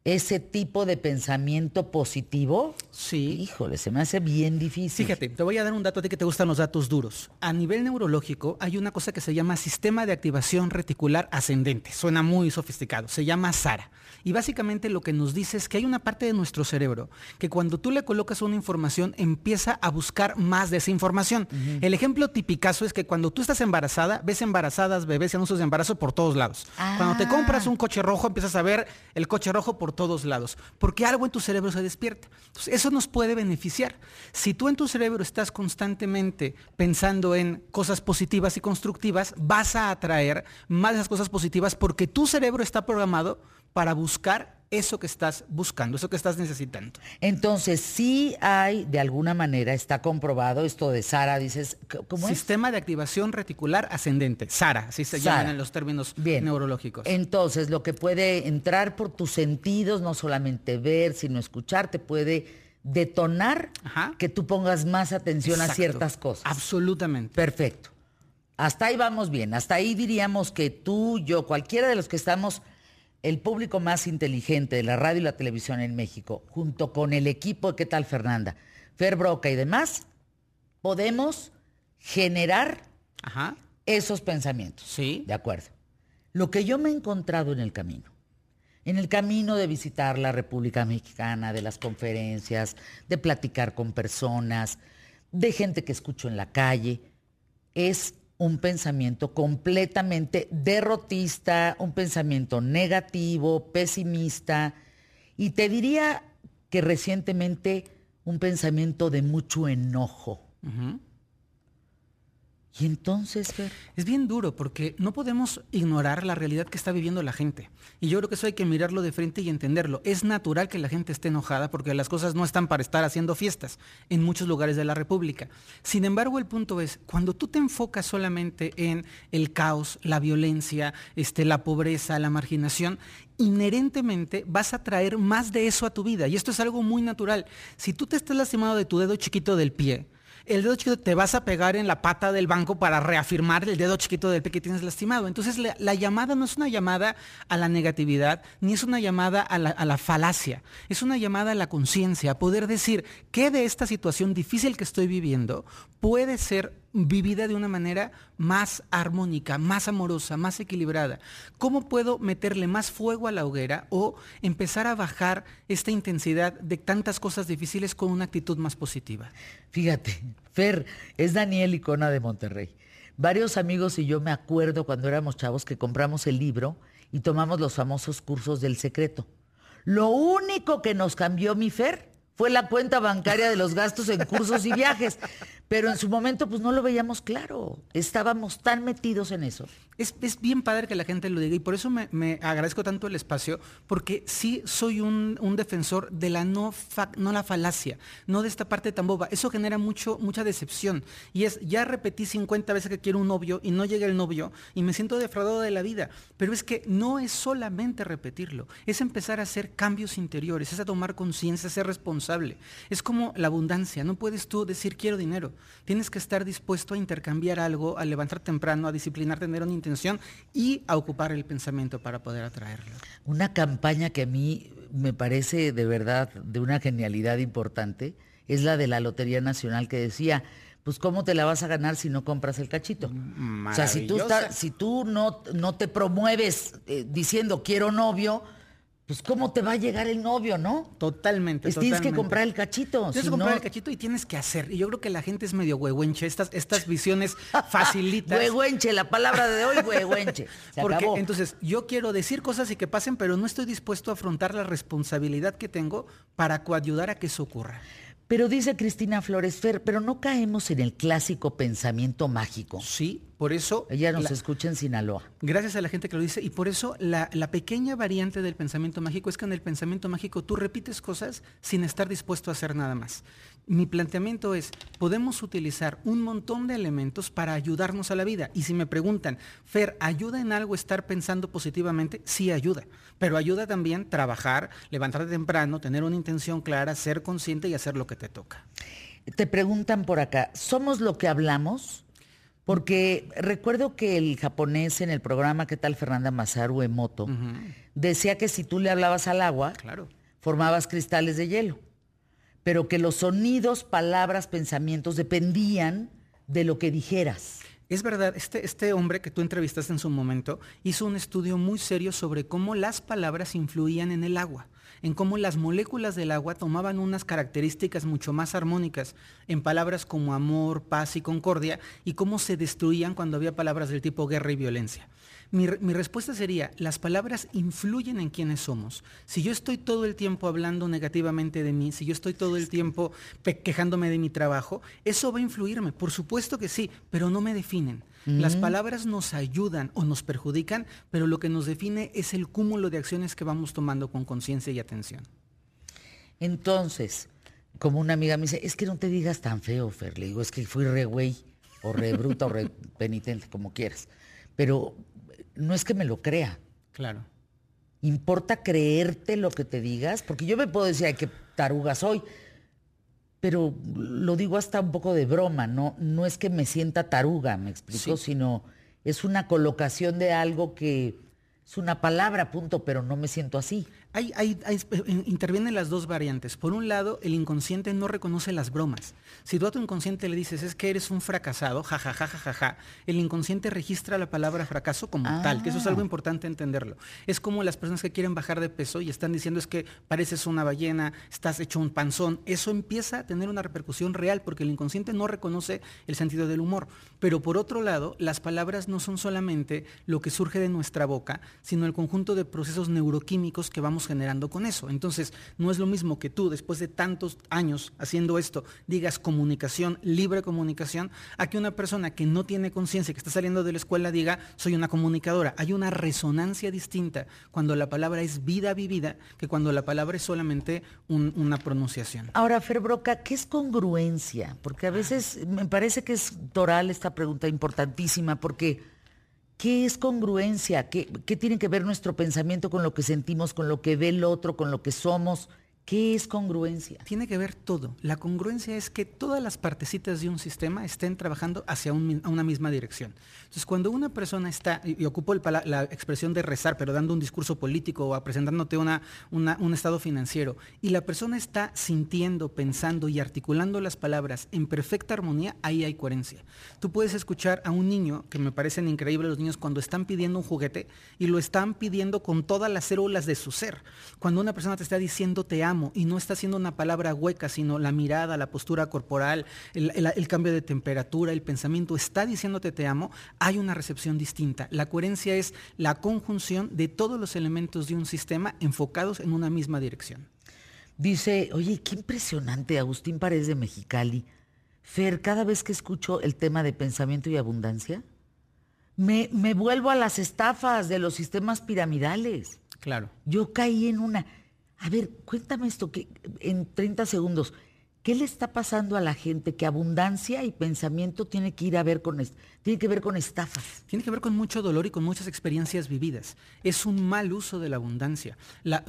[SPEAKER 1] ese tipo de pensamiento positivo?
[SPEAKER 8] Sí.
[SPEAKER 1] Híjole, se me hace bien difícil.
[SPEAKER 8] Fíjate, te voy a dar un dato a ti que te gustan los datos duros. A nivel neurológico hay una cosa que se llama sistema de activación reticular ascendente. Suena muy sofisticado. Se llama SARA. Y básicamente lo que nos dice es que hay una parte de nuestro cerebro que cuando tú le colocas una información empieza a buscar más de esa información. El ejemplo tipicazo es que cuando tú estás embarazada, ves embarazadas, bebés y anuncios de embarazo por todos lados. Cuando te compras un coche rojo, empiezas a ver el coche rojo por todos lados, porque algo en tu cerebro se despierta. Entonces, eso nos puede beneficiar. Si tú en tu cerebro estás constantemente pensando en cosas positivas y constructivas, vas a atraer más de esas cosas positivas porque tu cerebro está programado para buscar eso que estás buscando, eso que estás necesitando.
[SPEAKER 1] Entonces, sí hay, de alguna manera, está comprobado esto de SARA, dices, ¿cómo
[SPEAKER 8] Sistema de activación reticular ascendente, SARA, así se llaman en los términos neurológicos.
[SPEAKER 1] Entonces, lo que puede entrar por tus sentidos, no solamente ver, sino escuchar, te puede detonar que tú pongas más atención a ciertas cosas.
[SPEAKER 8] Absolutamente.
[SPEAKER 1] Perfecto. Hasta ahí vamos bien. Hasta ahí diríamos que tú, yo, cualquiera de los que estamos el público más inteligente de la radio y la televisión en México, junto con el equipo de ¿Qué tal Fernanda? Fer Broca y demás, podemos generar esos pensamientos.
[SPEAKER 8] Sí.
[SPEAKER 1] De acuerdo. Lo que yo me he encontrado en el camino, en el camino de visitar la República Mexicana, de las conferencias, de platicar con personas, de gente que escucho en la calle, es un pensamiento completamente derrotista, un pensamiento negativo, pesimista, y te diría que recientemente un pensamiento de mucho enojo. Y entonces,
[SPEAKER 8] Es bien duro porque no podemos ignorar la realidad que está viviendo la gente. Y yo creo que eso hay que mirarlo de frente y entenderlo. Es natural que la gente esté enojada porque las cosas no están para estar haciendo fiestas en muchos lugares de la República. Sin embargo, el punto es, cuando tú te enfocas solamente en el caos, la violencia, este, la pobreza, la marginación, inherentemente vas a traer más de eso a tu vida. Y esto es algo muy natural. Si tú te estás lastimado de tu dedo chiquito del pie, el dedo chiquito te vas a pegar en la pata del banco para reafirmar el dedo chiquito del pie que tienes lastimado. Entonces la, llamada no es una llamada a la negatividad, ni es una llamada a la, a la falacia, es una llamada a la conciencia, a poder decir qué de esta situación difícil que estoy viviendo puede ser vivida de una manera más armónica, más amorosa, más equilibrada? ¿Cómo puedo meterle más fuego a la hoguera o empezar a bajar esta intensidad de tantas cosas difíciles con una actitud más positiva?
[SPEAKER 1] Fíjate, Fer, es Daniel Icona de Monterrey. Varios amigos y yo me acuerdo cuando éramos chavos que compramos el libro y tomamos los famosos cursos del secreto. Lo único que nos cambió mi Fer fue la cuenta bancaria de los gastos en cursos y viajes. Pero en su momento pues no lo veíamos claro. Estábamos tan metidos en eso.
[SPEAKER 8] Es, bien padre que la gente lo diga y por eso me, agradezco tanto el espacio, porque sí soy un, defensor de la no, no la falacia, no de esta parte tan boba. Eso genera mucho, mucha decepción. Y es, ya repetí 50 veces que quiero un novio y no llega el novio y me siento defraudado de la vida. Pero es que no es solamente repetirlo, es empezar a hacer cambios interiores, es a tomar conciencia, ser responsable. Es como la abundancia, no puedes tú decir quiero dinero. Tienes que estar dispuesto a intercambiar algo, a levantar temprano, a disciplinar, tener una intención y a ocupar el pensamiento para poder atraerlo.
[SPEAKER 1] Una campaña que a mí me parece de verdad de una genialidad importante es la de la Lotería Nacional que decía, pues cómo te la vas a ganar si no compras el cachito. O sea, si tú, si tú no, no te promueves eh, diciendo quiero novio, pues cómo te va a llegar el novio, ¿no?
[SPEAKER 8] Totalmente.
[SPEAKER 1] Tienes que comprar el cachito.
[SPEAKER 8] Tienes que comprar el cachito y tienes que hacer. Y yo creo que la gente es medio huehuenche. Estas, estas visiones facilitas.
[SPEAKER 1] huehuenche, la palabra de hoy, huehuenche.
[SPEAKER 8] Porque entonces yo quiero decir cosas y que pasen, pero no estoy dispuesto a afrontar la responsabilidad que tengo para coayudar a que eso ocurra.
[SPEAKER 1] Pero dice Cristina Flores Fer, pero no caemos en el clásico pensamiento mágico.
[SPEAKER 8] Sí, por eso...
[SPEAKER 1] Ella nos escucha en Sinaloa.
[SPEAKER 8] Gracias a la gente que lo dice. Y por eso la, la, pequeña variante del pensamiento mágico es que en el pensamiento mágico tú repites cosas sin estar dispuesto a hacer nada más. Mi planteamiento es, podemos utilizar un montón de elementos para ayudarnos a la vida. Y si me preguntan, Fer, ¿ayuda en algo estar pensando positivamente? Sí ayuda. Pero ayuda también trabajar, levantarte temprano, tener una intención clara, ser consciente y hacer lo que te toca.
[SPEAKER 1] Te preguntan por acá, ¿somos lo que hablamos? Porque recuerdo que el japonés en el programa ¿Qué tal Fernanda Masaru Emoto? decía que si tú le hablabas al agua,
[SPEAKER 8] claro.
[SPEAKER 1] formabas cristales de hielo, pero que los sonidos, palabras, pensamientos dependían de lo que dijeras.
[SPEAKER 8] Es verdad, este, este hombre que tú entrevistaste en su momento hizo un estudio muy serio sobre cómo las palabras influían en el agua en cómo las moléculas del agua tomaban unas características mucho más armónicas en palabras como amor, paz y concordia, y cómo se destruían cuando había palabras del tipo guerra y violencia. Mi, respuesta sería, las palabras influyen en quienes somos. Si yo estoy todo el tiempo hablando negativamente de mí, si yo estoy todo el tiempo quejándome de mi trabajo, eso va a influirme, por supuesto que sí, pero no me definen. Las palabras nos ayudan o nos perjudican, pero lo que nos define es el cúmulo de acciones que vamos tomando con conciencia y atención.
[SPEAKER 1] Entonces, como una amiga me dice, es que no te digas tan feo, Fer. Le digo, es que fui re güey, o re bruta, o re penitente, como quieras. Pero no es que me lo crea.
[SPEAKER 8] Claro.
[SPEAKER 1] ¿Importa creerte lo que te digas? Porque yo me puedo decir, ay, qué taruga soy pero lo digo hasta un poco de broma, no, no es que me sienta taruga, me explico, sino es una colocación de algo que es una palabra, punto, pero no me siento así.
[SPEAKER 8] Hay, hay, eh, intervienen las dos variantes. Por un lado, el inconsciente no reconoce las bromas. Si tú a tu inconsciente le dices, es que eres un fracasado, jajajajaja, el inconsciente registra la palabra fracaso como tal, que eso es algo ah. importante entenderlo. Es como las personas que quieren bajar de peso y están diciendo es que pareces una ballena, estás hecho un panzón. Eso empieza a tener una repercusión real porque el inconsciente no reconoce el sentido del humor. Pero por otro lado, las palabras no son solamente lo que surge de nuestra boca, sino el conjunto de procesos neuroquímicos que vamos generando con eso. Entonces, no es lo mismo que tú, después de tantos años haciendo esto, digas comunicación, libre comunicación, a que una persona que no tiene conciencia, que está saliendo de la escuela, diga, soy una comunicadora. Hay una resonancia distinta cuando la palabra es vida vivida que cuando la palabra es solamente una pronunciación.
[SPEAKER 1] Ahora, Ferbroca, ¿qué es congruencia? Porque a veces me parece que es toral esta pregunta importantísima, porque ¿Qué es congruencia? ¿Qué, tiene que ver nuestro pensamiento con lo que sentimos, con lo que ve el otro, con lo que somos? ¿Qué es congruencia?
[SPEAKER 8] Tiene que ver todo. La congruencia es que todas las partecitas de un sistema estén trabajando hacia una misma dirección. Entonces, cuando una persona está, y, ocupo la, expresión de rezar, pero dando un discurso político o presentándote una, un estado financiero, y la persona está sintiendo, pensando y articulando las palabras en perfecta armonía, ahí hay coherencia. Tú puedes escuchar a un niño, que me parecen increíbles los niños, cuando están pidiendo un juguete y lo están pidiendo con todas las células de su ser. Cuando una persona te está diciendo te amo, y no está haciendo una palabra hueca, sino la mirada, la postura corporal, el, cambio de temperatura, el pensamiento, está diciéndote te amo, hay una recepción distinta. La coherencia es la conjunción de todos los elementos de un sistema enfocados en una misma dirección.
[SPEAKER 1] Dice, oye, qué impresionante, Agustín Paredes de Mexicali. Fer, cada vez que escucho el tema de pensamiento y abundancia, me, me vuelvo a las estafas de los sistemas piramidales.
[SPEAKER 8] Claro.
[SPEAKER 1] Yo caí en una. A ver, cuéntame esto que en 30 segundos. ¿Qué le está pasando a la gente que abundancia y pensamiento tiene que ir a ver con tiene que ver con estafas?
[SPEAKER 8] Tiene que ver con mucho dolor y con muchas experiencias vividas. Es un mal uso de la abundancia.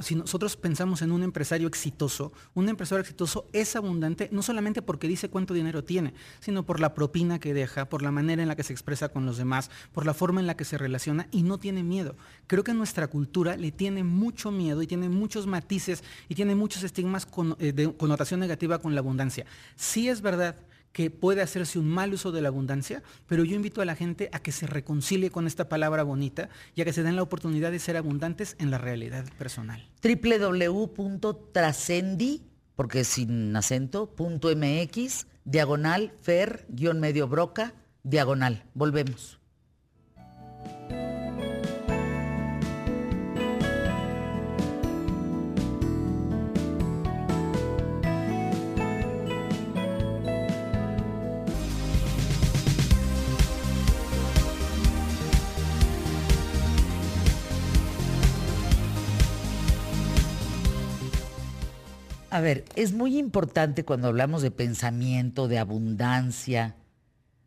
[SPEAKER 8] si nosotros pensamos en un empresario exitoso, un empresario exitoso es abundante no solamente porque dice cuánto dinero tiene, sino por la propina que deja, por la manera en la que se expresa con los demás, por la forma en la que se relaciona y no tiene miedo. Creo que nuestra cultura le tiene mucho miedo y tiene muchos matices y tiene muchos estigmas con, eh, de connotación negativa con la abundancia. Sí es verdad que puede hacerse un mal uso de la abundancia, pero yo invito a la gente a que se reconcilie con esta palabra bonita y a que se den la oportunidad de ser abundantes en la realidad personal.
[SPEAKER 1] www.trascendi, porque sin acento, punto MX, diagonal, fer, guion medio broca, diagonal. Volvemos. A ver, es muy importante cuando hablamos de pensamiento, de abundancia,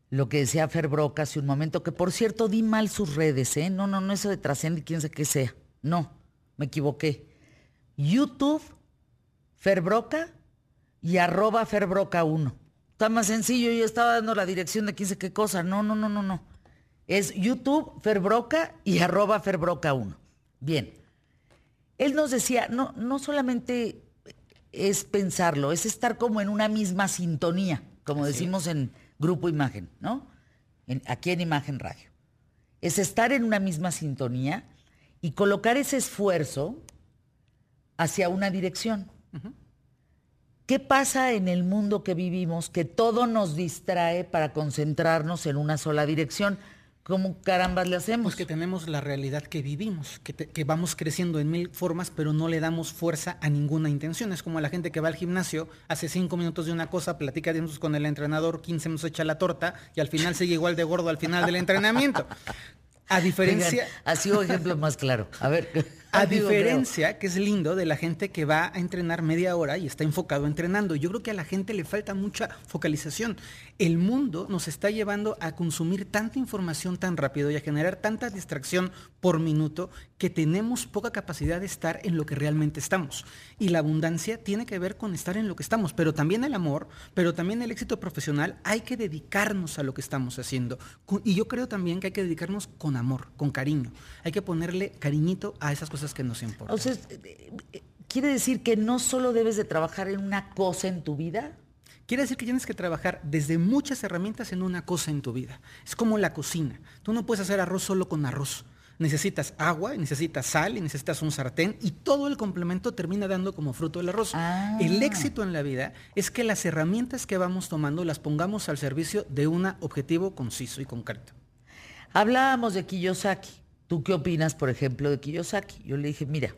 [SPEAKER 1] lo que decía Fer Broca hace un momento, que por cierto di mal sus redes, ¿eh? No, no, no, eso de trascende quién sé qué sea. No, me equivoqué. YouTube, Fer Broca y arroba Fer Broca 1. Está más sencillo, yo estaba dando la dirección de quién sé qué cosa. No, no, no, no, no. Es YouTube, Fer Broca y arroba Fer Broca 1. Bien. Él nos decía, no, no solamente es pensarlo, es estar como en una misma sintonía, como decimos en Grupo Imagen, ¿no? aquí en Imagen Radio. Es estar en una misma sintonía y colocar ese esfuerzo hacia una dirección. ¿Qué pasa en el mundo que vivimos que todo nos distrae para concentrarnos en una sola dirección? ¿Cómo carambas le hacemos?
[SPEAKER 8] Pues que tenemos la realidad que vivimos, que, vamos creciendo en mil formas, pero no le damos fuerza a ninguna intención. Es como la gente que va al gimnasio, hace cinco minutos de una cosa, platica con el entrenador, 15 minutos echa la torta y al final sigue igual de gordo al final del entrenamiento. A diferencia...
[SPEAKER 1] ha sido ejemplo más claro. A ver.
[SPEAKER 8] A diferencia, que es lindo, de la gente que va a entrenar media hora y está enfocado entrenando. Yo creo que a la gente le falta mucha focalización. El mundo nos está llevando a consumir tanta información tan rápido y a generar tanta distracción por minuto que tenemos poca capacidad de estar en lo que realmente estamos. Y la abundancia tiene que ver con estar en lo que estamos, pero también el amor, pero también el éxito profesional, hay que dedicarnos a lo que estamos haciendo. Y yo creo también que hay que dedicarnos con amor, con cariño. Hay que ponerle cariñito a esas cosas que nos importan.
[SPEAKER 1] O sea, ¿quiere decir que no solo debes de trabajar en una cosa en tu vida?
[SPEAKER 8] Quiere decir que tienes que trabajar desde muchas herramientas en una cosa en tu vida. Es como la cocina. Tú no puedes hacer arroz solo con arroz. Necesitas agua, necesitas sal y necesitas un sartén y todo el complemento termina dando como fruto el arroz.
[SPEAKER 1] Ah.
[SPEAKER 8] El éxito en la vida es que las herramientas que vamos tomando las pongamos al servicio de un objetivo conciso y concreto.
[SPEAKER 1] Hablábamos de Kiyosaki. ¿Tú qué opinas, por ejemplo, de Kiyosaki? Yo le dije, mira,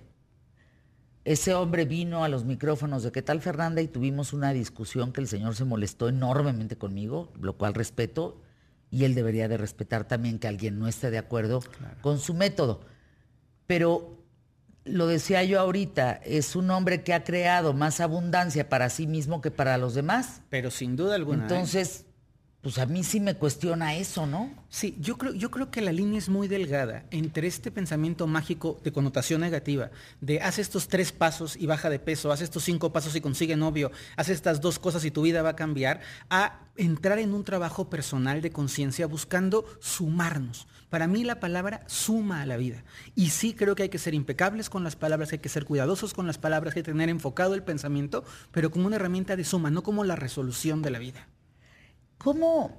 [SPEAKER 1] ese hombre vino a los micrófonos de qué tal Fernanda y tuvimos una discusión que el señor se molestó enormemente conmigo, lo cual respeto, y él debería de respetar también que alguien no esté de acuerdo con su método. Pero lo decía yo ahorita, es un hombre que ha creado más abundancia para sí mismo que para los demás.
[SPEAKER 8] Pero sin duda alguna.
[SPEAKER 1] ¿eh? Pues a mí sí me cuestiona eso, ¿no?
[SPEAKER 8] Sí, yo creo, yo creo que la línea es muy delgada entre este pensamiento mágico de connotación negativa, de haz estos tres pasos y baja de peso, haz estos cinco pasos y consigue novio, haz estas dos cosas y tu vida va a cambiar, a entrar en un trabajo personal de conciencia buscando sumarnos. Para mí la palabra suma a la vida. Y sí creo que hay que ser impecables con las palabras, hay que ser cuidadosos con las palabras, hay que tener enfocado el pensamiento, pero como una herramienta de suma, no como la resolución de la vida.
[SPEAKER 1] ¿Cómo,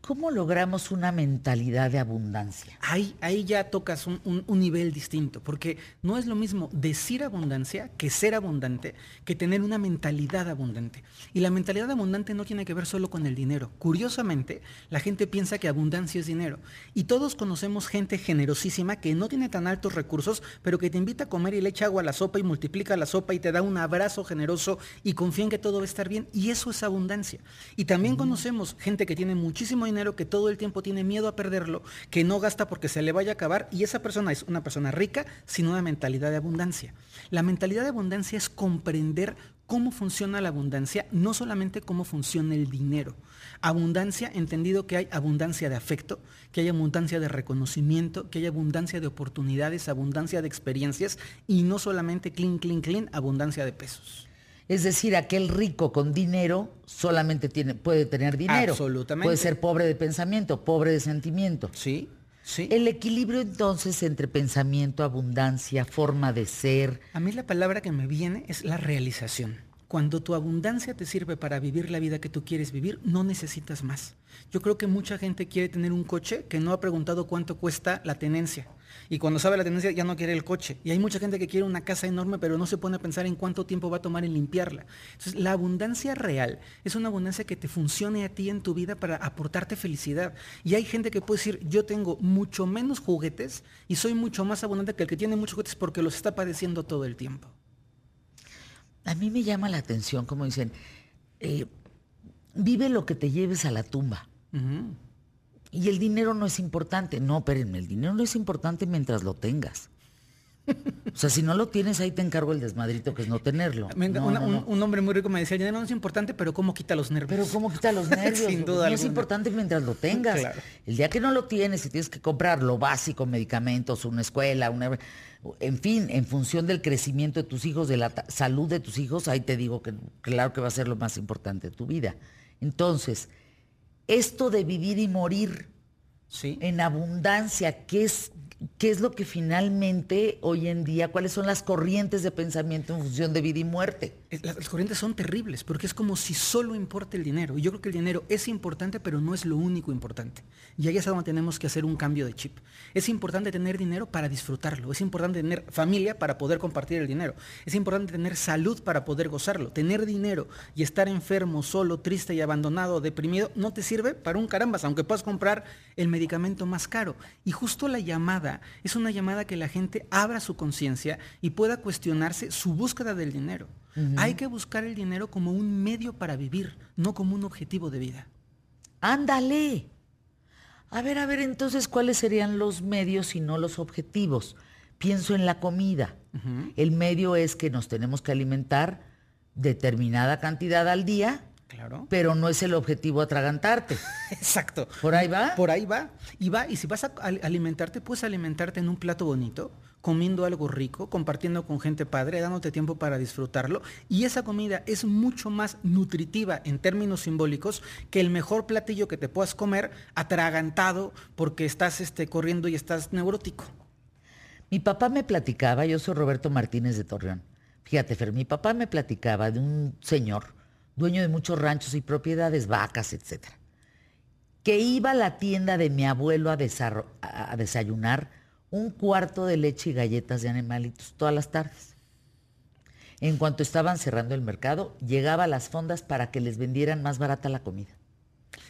[SPEAKER 1] ¿Cómo logramos una mentalidad de abundancia?
[SPEAKER 8] Ahí, ahí ya tocas un, un, nivel distinto, porque no es lo mismo decir abundancia que ser abundante, que tener una mentalidad abundante. Y la mentalidad abundante no tiene que ver solo con el dinero. Curiosamente, la gente piensa que abundancia es dinero. Y todos conocemos gente generosísima que no tiene tan altos recursos, pero que te invita a comer y le echa agua a la sopa y multiplica la sopa y te da un abrazo generoso y confía en que todo va a estar bien. Y eso es abundancia. Y también conocemos gente que tiene muchísimo dinero, que todo el tiempo tiene miedo a perderlo, que no gasta porque se le vaya a acabar y esa persona es una persona rica sin una mentalidad de abundancia. La mentalidad de abundancia es comprender cómo funciona la abundancia, no solamente cómo funciona el dinero. Abundancia, entendido que hay abundancia de afecto, que hay abundancia de reconocimiento, que hay abundancia de oportunidades, abundancia de experiencias y no solamente clean, clean, clean, abundancia de pesos.
[SPEAKER 1] Es decir, aquel rico con dinero solamente tiene, puede tener dinero.
[SPEAKER 8] Absolutamente.
[SPEAKER 1] Puede ser pobre de pensamiento, pobre de sentimiento.
[SPEAKER 8] Sí, sí.
[SPEAKER 1] El equilibrio entonces entre pensamiento, abundancia, forma de ser.
[SPEAKER 8] A mí la palabra que me viene es la realización. Cuando tu abundancia te sirve para vivir la vida que tú quieres vivir, no necesitas más. Yo creo que mucha gente quiere tener un coche que no ha preguntado cuánto cuesta la tenencia. Y cuando sabe la tenencia ya no quiere el coche. Y hay mucha gente que quiere una casa enorme, pero no se pone a pensar en cuánto tiempo va a tomar en limpiarla. Entonces, la abundancia real es una abundancia que te funcione a ti en tu vida para aportarte felicidad. Y hay gente que puede decir, yo tengo mucho menos juguetes y soy mucho más abundante que el que tiene muchos juguetes porque los está padeciendo todo el tiempo.
[SPEAKER 1] A mí me llama la atención, como dicen, eh, vive lo que te lleves a la tumba. Y el dinero no es importante. No, espérenme, el dinero no es importante mientras lo tengas. O sea, si no lo tienes, ahí te encargo el desmadrito que es no tenerlo.
[SPEAKER 8] Un, hombre muy rico me decía, el dinero no es importante, pero ¿cómo quita los nervios?
[SPEAKER 1] Pero ¿cómo quita los nervios?
[SPEAKER 8] Sin duda.
[SPEAKER 1] No es importante mientras lo tengas. El día que no lo tienes y tienes que comprar lo básico, medicamentos, una escuela, una... En fin, en función del crecimiento de tus hijos, de la salud de tus hijos, ahí te digo que claro que va a ser lo más importante de tu vida. Entonces, esto de vivir y morir ¿Sí? en abundancia, ¿qué es ¿Qué es lo que finalmente hoy en día, cuáles son las corrientes de pensamiento en función de vida y muerte?
[SPEAKER 8] Las, corrientes son terribles, porque es como si solo importa el dinero. Y yo creo que el dinero es importante, pero no es lo único importante. Y ahí es donde tenemos que hacer un cambio de chip. Es importante tener dinero para disfrutarlo. Es importante tener familia para poder compartir el dinero. Es importante tener salud para poder gozarlo. Tener dinero y estar enfermo, solo, triste y abandonado, deprimido, no te sirve para un carambas, aunque puedas comprar el medicamento más caro. Y justo la llamada es una llamada que la gente abra su conciencia y pueda cuestionarse su búsqueda del dinero. Hay que buscar el dinero como un medio para vivir, no como un objetivo de vida.
[SPEAKER 1] Ándale. A ver, a ver, entonces, ¿cuáles serían los medios y no los objetivos? Pienso en la comida. El medio es que nos tenemos que alimentar determinada cantidad al día Claro. Pero no es el objetivo atragantarte.
[SPEAKER 8] Exacto.
[SPEAKER 1] ¿Por ahí va?
[SPEAKER 8] Por ahí va. Y va, y si vas a alimentarte, puedes alimentarte en un plato bonito, comiendo algo rico, compartiendo con gente padre, dándote tiempo para disfrutarlo. Y esa comida es mucho más nutritiva en términos simbólicos que el mejor platillo que te puedas comer atragantado porque estás este, corriendo y estás neurótico.
[SPEAKER 1] Mi papá me platicaba, yo soy Roberto Martínez de Torreón. Fíjate, Fer, mi papá me platicaba de un señor dueño de muchos ranchos y propiedades, vacas, etc. Que iba a la tienda de mi abuelo a, a desayunar un cuarto de leche y galletas de animalitos todas las tardes. En cuanto estaban cerrando el mercado, llegaba a las fondas para que les vendieran más barata la comida.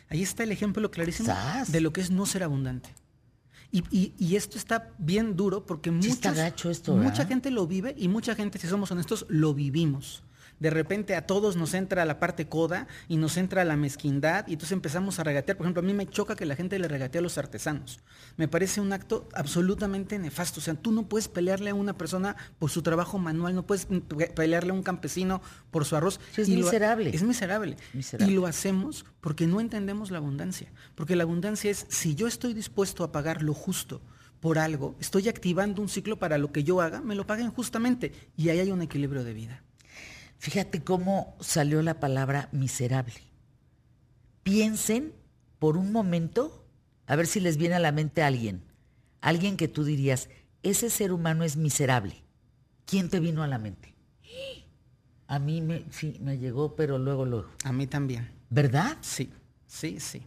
[SPEAKER 8] Ahí está el ejemplo clarísimo de lo que es no ser abundante. Y, esto está bien duro porque mucha gente lo vive y mucha gente, si somos honestos, lo vivimos de repente a todos nos entra la parte coda y nos entra la mezquindad y entonces empezamos a regatear. Por ejemplo, a mí me choca que la gente le regatee a los artesanos. Me parece un acto absolutamente nefasto. O sea, tú no puedes pelearle a una persona por su trabajo manual, no puedes pelearle a un campesino por su arroz.
[SPEAKER 1] es, miserable.
[SPEAKER 8] es miserable. Y lo hacemos porque no entendemos la abundancia. Porque la abundancia es, si yo estoy dispuesto a pagar lo justo, por algo, estoy activando un ciclo para lo que yo haga, me lo paguen justamente. Y ahí hay un equilibrio de vida.
[SPEAKER 1] Fíjate cómo salió la palabra miserable. Piensen por un momento, a ver si les viene a la mente alguien, alguien que tú dirías, ese ser humano es miserable. ¿Quién te vino a la mente? A mí me, sí, me llegó, pero luego, luego.
[SPEAKER 8] A mí también.
[SPEAKER 1] ¿Verdad?
[SPEAKER 8] Sí, sí, sí.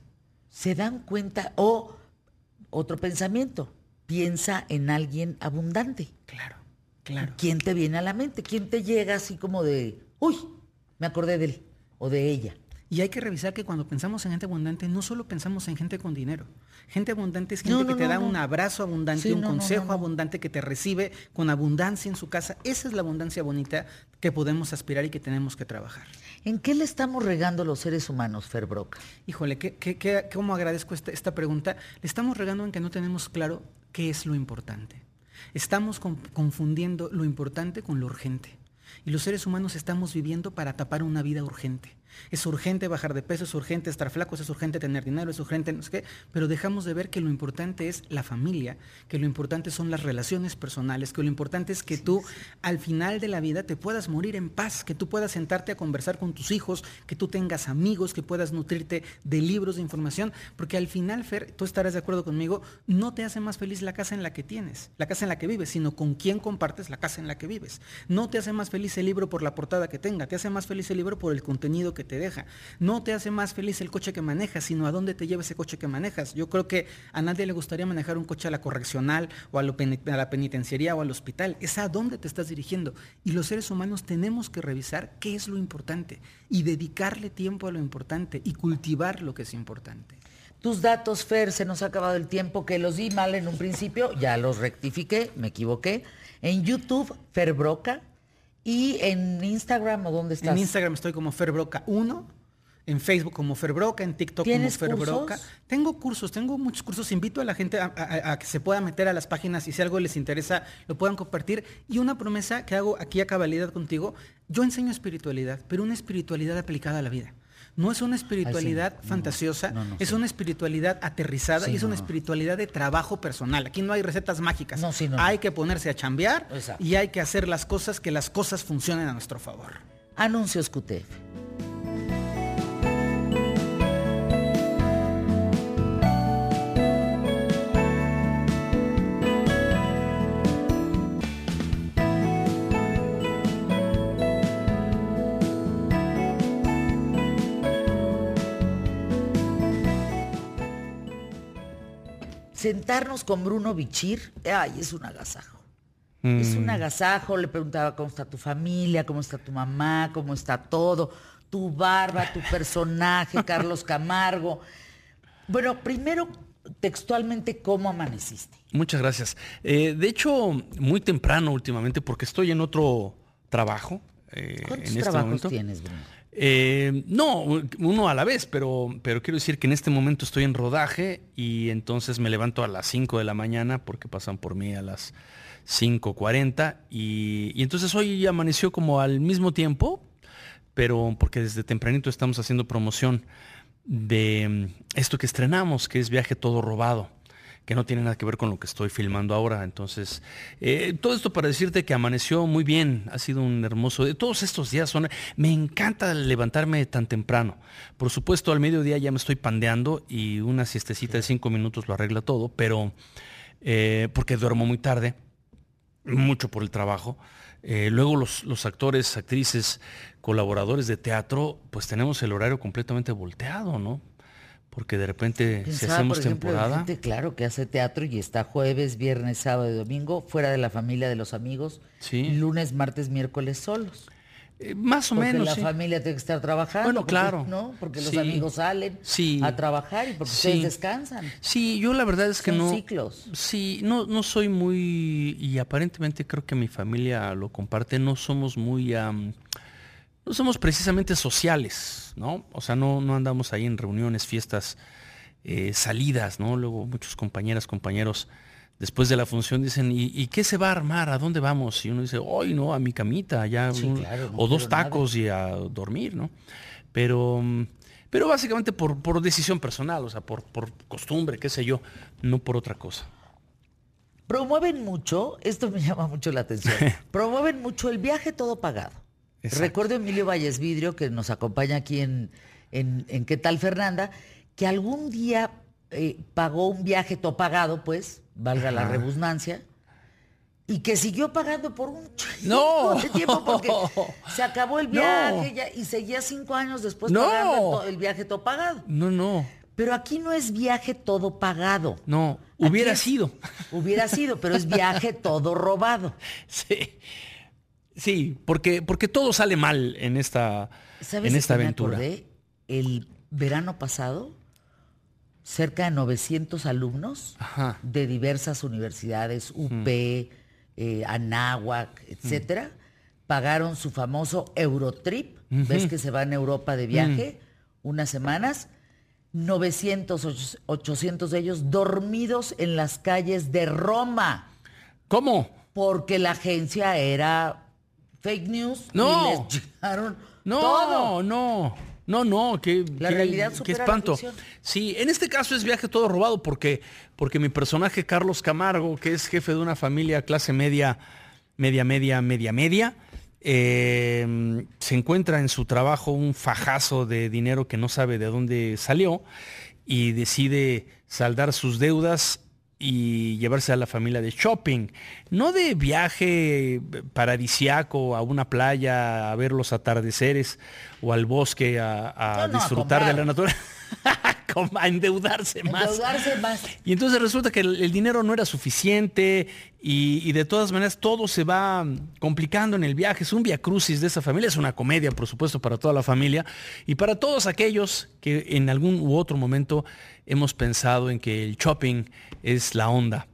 [SPEAKER 1] ¿Se dan cuenta? O otro pensamiento, piensa en alguien abundante.
[SPEAKER 8] Claro. Claro.
[SPEAKER 1] ¿Quién te viene a la mente? ¿Quién te llega así como de, uy, me acordé de él o de ella?
[SPEAKER 8] Y hay que revisar que cuando pensamos en gente abundante, no solo pensamos en gente con dinero. Gente abundante es gente que te da un abrazo abundante, un consejo abundante, que te recibe con abundancia en su casa. Esa es la abundancia bonita que podemos aspirar y que tenemos que trabajar.
[SPEAKER 1] ¿En qué le estamos regando los seres humanos, Fer Broca?
[SPEAKER 8] Híjole, ¿qué, cómo agradezco esta, esta pregunta? Le estamos regando en que no tenemos claro qué es lo importante. Estamos confundiendo lo importante con lo urgente. Y los seres humanos estamos viviendo para tapar una vida urgente. Es urgente bajar de peso, es urgente estar flacos, es urgente tener dinero, es urgente no sé qué, pero dejamos de ver que lo importante es la familia, que lo importante son las relaciones personales, que lo importante es que tú al final de la vida te puedas morir en paz, que tú puedas sentarte a conversar con tus hijos, que tú tengas amigos, que puedas nutrirte de libros de información, porque al final, Fer, tú estarás de acuerdo conmigo, no te hace más feliz la casa en la que tienes, la casa en la que vives, sino con quién compartes la casa en la que vives. No te hace más feliz el libro por la portada que tenga, te hace más feliz el libro por el contenido que te deja. No te hace más feliz el coche que manejas, sino a dónde te lleva ese coche que manejas. Yo creo que a nadie le gustaría manejar un coche a la correccional o a, la penitenciaría o al hospital. Es a dónde te estás dirigiendo. Y los seres humanos tenemos que revisar qué es lo importante y dedicarle tiempo a lo importante y cultivar lo que es importante.
[SPEAKER 1] Tus datos, Fer, se nos ha acabado el tiempo que los di mal en un principio, ya los rectifiqué, me equivoqué. En YouTube, Fer Broca, y en Instagram, ¿o dónde estás?
[SPEAKER 8] En Instagram estoy como Ferbroca1, en Facebook como Ferbroca, en TikTok como Ferbroca. Tengo cursos, tengo muchos cursos. Invito a la gente a, que se pueda meter a las páginas y si algo les interesa, lo puedan compartir. Y una promesa que hago aquí a cabalidad contigo, yo enseño espiritualidad, pero una espiritualidad aplicada a la vida. No es una espiritualidad fantasiosa, es una espiritualidad aterrizada y es una espiritualidad de trabajo personal. Aquí no hay recetas mágicas. hay que ponerse a chambear y hay que hacer las cosas que las cosas funcionen a nuestro favor.
[SPEAKER 1] Anuncios QTF. Sentarnos con Bruno Bichir, ay, es un agasajo. Es un mm. agasajo, le preguntaba cómo está tu familia, cómo está tu mamá, cómo está todo, tu barba, tu personaje, Carlos Camargo. Bueno, primero, textualmente, ¿cómo amaneciste?
[SPEAKER 9] Muchas gracias. Eh, de hecho, muy temprano últimamente, porque estoy en otro trabajo.
[SPEAKER 1] Eh, ¿Cuántos en este trabajos tienes, Bruno?
[SPEAKER 9] Eh, no, uno a la vez, pero, pero quiero decir que en este momento estoy en rodaje y entonces me levanto a las 5 de la mañana porque pasan por mí a las 5.40 y, y entonces hoy amaneció como al mismo tiempo, pero porque desde tempranito estamos haciendo promoción de esto que estrenamos, que es Viaje Todo Robado que no tiene nada que ver con lo que estoy filmando ahora. Entonces, eh, todo esto para decirte que amaneció muy bien, ha sido un hermoso de Todos estos días son, me encanta levantarme tan temprano. Por supuesto, al mediodía ya me estoy pandeando y una siestecita de cinco minutos lo arregla todo, pero eh, porque duermo muy tarde, mucho por el trabajo. Eh, luego los, los, actores, actrices, colaboradores de teatro, pues tenemos el horario completamente volteado, ¿no? Porque de repente si hacemos temporada.
[SPEAKER 1] claro, que hace teatro y está jueves, viernes, sábado y domingo, fuera de la familia, de los amigos. Sí. Lunes, martes, miércoles solos.
[SPEAKER 9] Eh, más o
[SPEAKER 1] porque
[SPEAKER 9] menos.
[SPEAKER 1] la familia tiene que estar trabajando.
[SPEAKER 9] Bueno, claro.
[SPEAKER 1] ¿no? Porque los amigos salen a trabajar y porque ustedes descansan.
[SPEAKER 9] Sí, yo la verdad es que no.
[SPEAKER 1] ciclos.
[SPEAKER 9] Sí, no, no soy muy. Y aparentemente creo que mi familia lo comparte. No somos muy no somos precisamente sociales, ¿no? O sea, no, no andamos ahí en reuniones, fiestas, eh, salidas, ¿no? Luego muchos compañeras, compañeros, después de la función dicen, ¿y, qué se va a armar? ¿A dónde vamos? Y uno dice, hoy no, a mi camita, ya, o dos tacos y a dormir, ¿no? Pero, pero básicamente por, por decisión personal, o sea, por, por costumbre, qué sé yo, no por otra cosa.
[SPEAKER 1] Promueven mucho, esto me llama mucho la atención, promueven mucho el viaje todo pagado. Recuerdo a Emilio Valles Vidrio, que nos acompaña aquí en, en, ¿Qué tal Fernanda? Que algún día eh, pagó un viaje todo pagado, pues, valga la redundancia, y que siguió pagando por un
[SPEAKER 9] no.
[SPEAKER 1] de tiempo porque se acabó el viaje y seguía cinco años después pagando el, viaje todo pagado.
[SPEAKER 9] No, no.
[SPEAKER 1] Pero aquí no es viaje todo pagado.
[SPEAKER 9] No, hubiera sido.
[SPEAKER 1] Hubiera sido, pero es viaje todo robado.
[SPEAKER 9] Sí. Sí, porque, porque todo sale mal en esta, en esta aventura.
[SPEAKER 1] El verano pasado, cerca de 900 alumnos de diversas universidades, UP, eh, Anáhuac, etcétera, pagaron su famoso Eurotrip. ¿Ves que se va en Europa de viaje? Unas semanas. 900, 800 de ellos dormidos en las calles de Roma.
[SPEAKER 9] ¿Cómo?
[SPEAKER 1] Porque la agencia era fake news
[SPEAKER 9] no.
[SPEAKER 1] y les llegaron
[SPEAKER 9] no,
[SPEAKER 1] todo.
[SPEAKER 9] No, No, no, qué,
[SPEAKER 1] la realidad qué espanto.
[SPEAKER 9] sí, en este caso es viaje todo robado porque, porque mi personaje Carlos Camargo, que es jefe de una familia clase media, media, media, media, media, eh, se encuentra en su trabajo un fajazo de dinero que no sabe de dónde salió y decide saldar sus deudas y llevarse a la familia de shopping, no de viaje paradisiaco a una playa a ver los atardeceres o al bosque a, disfrutar de la naturaleza. a endeudarse más. Y entonces resulta que el, dinero no era suficiente y, de todas maneras todo se va complicando en el viaje. Es un via crucis de esa familia, es una comedia, por supuesto, para toda la familia y para todos aquellos que en algún u otro momento hemos pensado en que el shopping es la onda.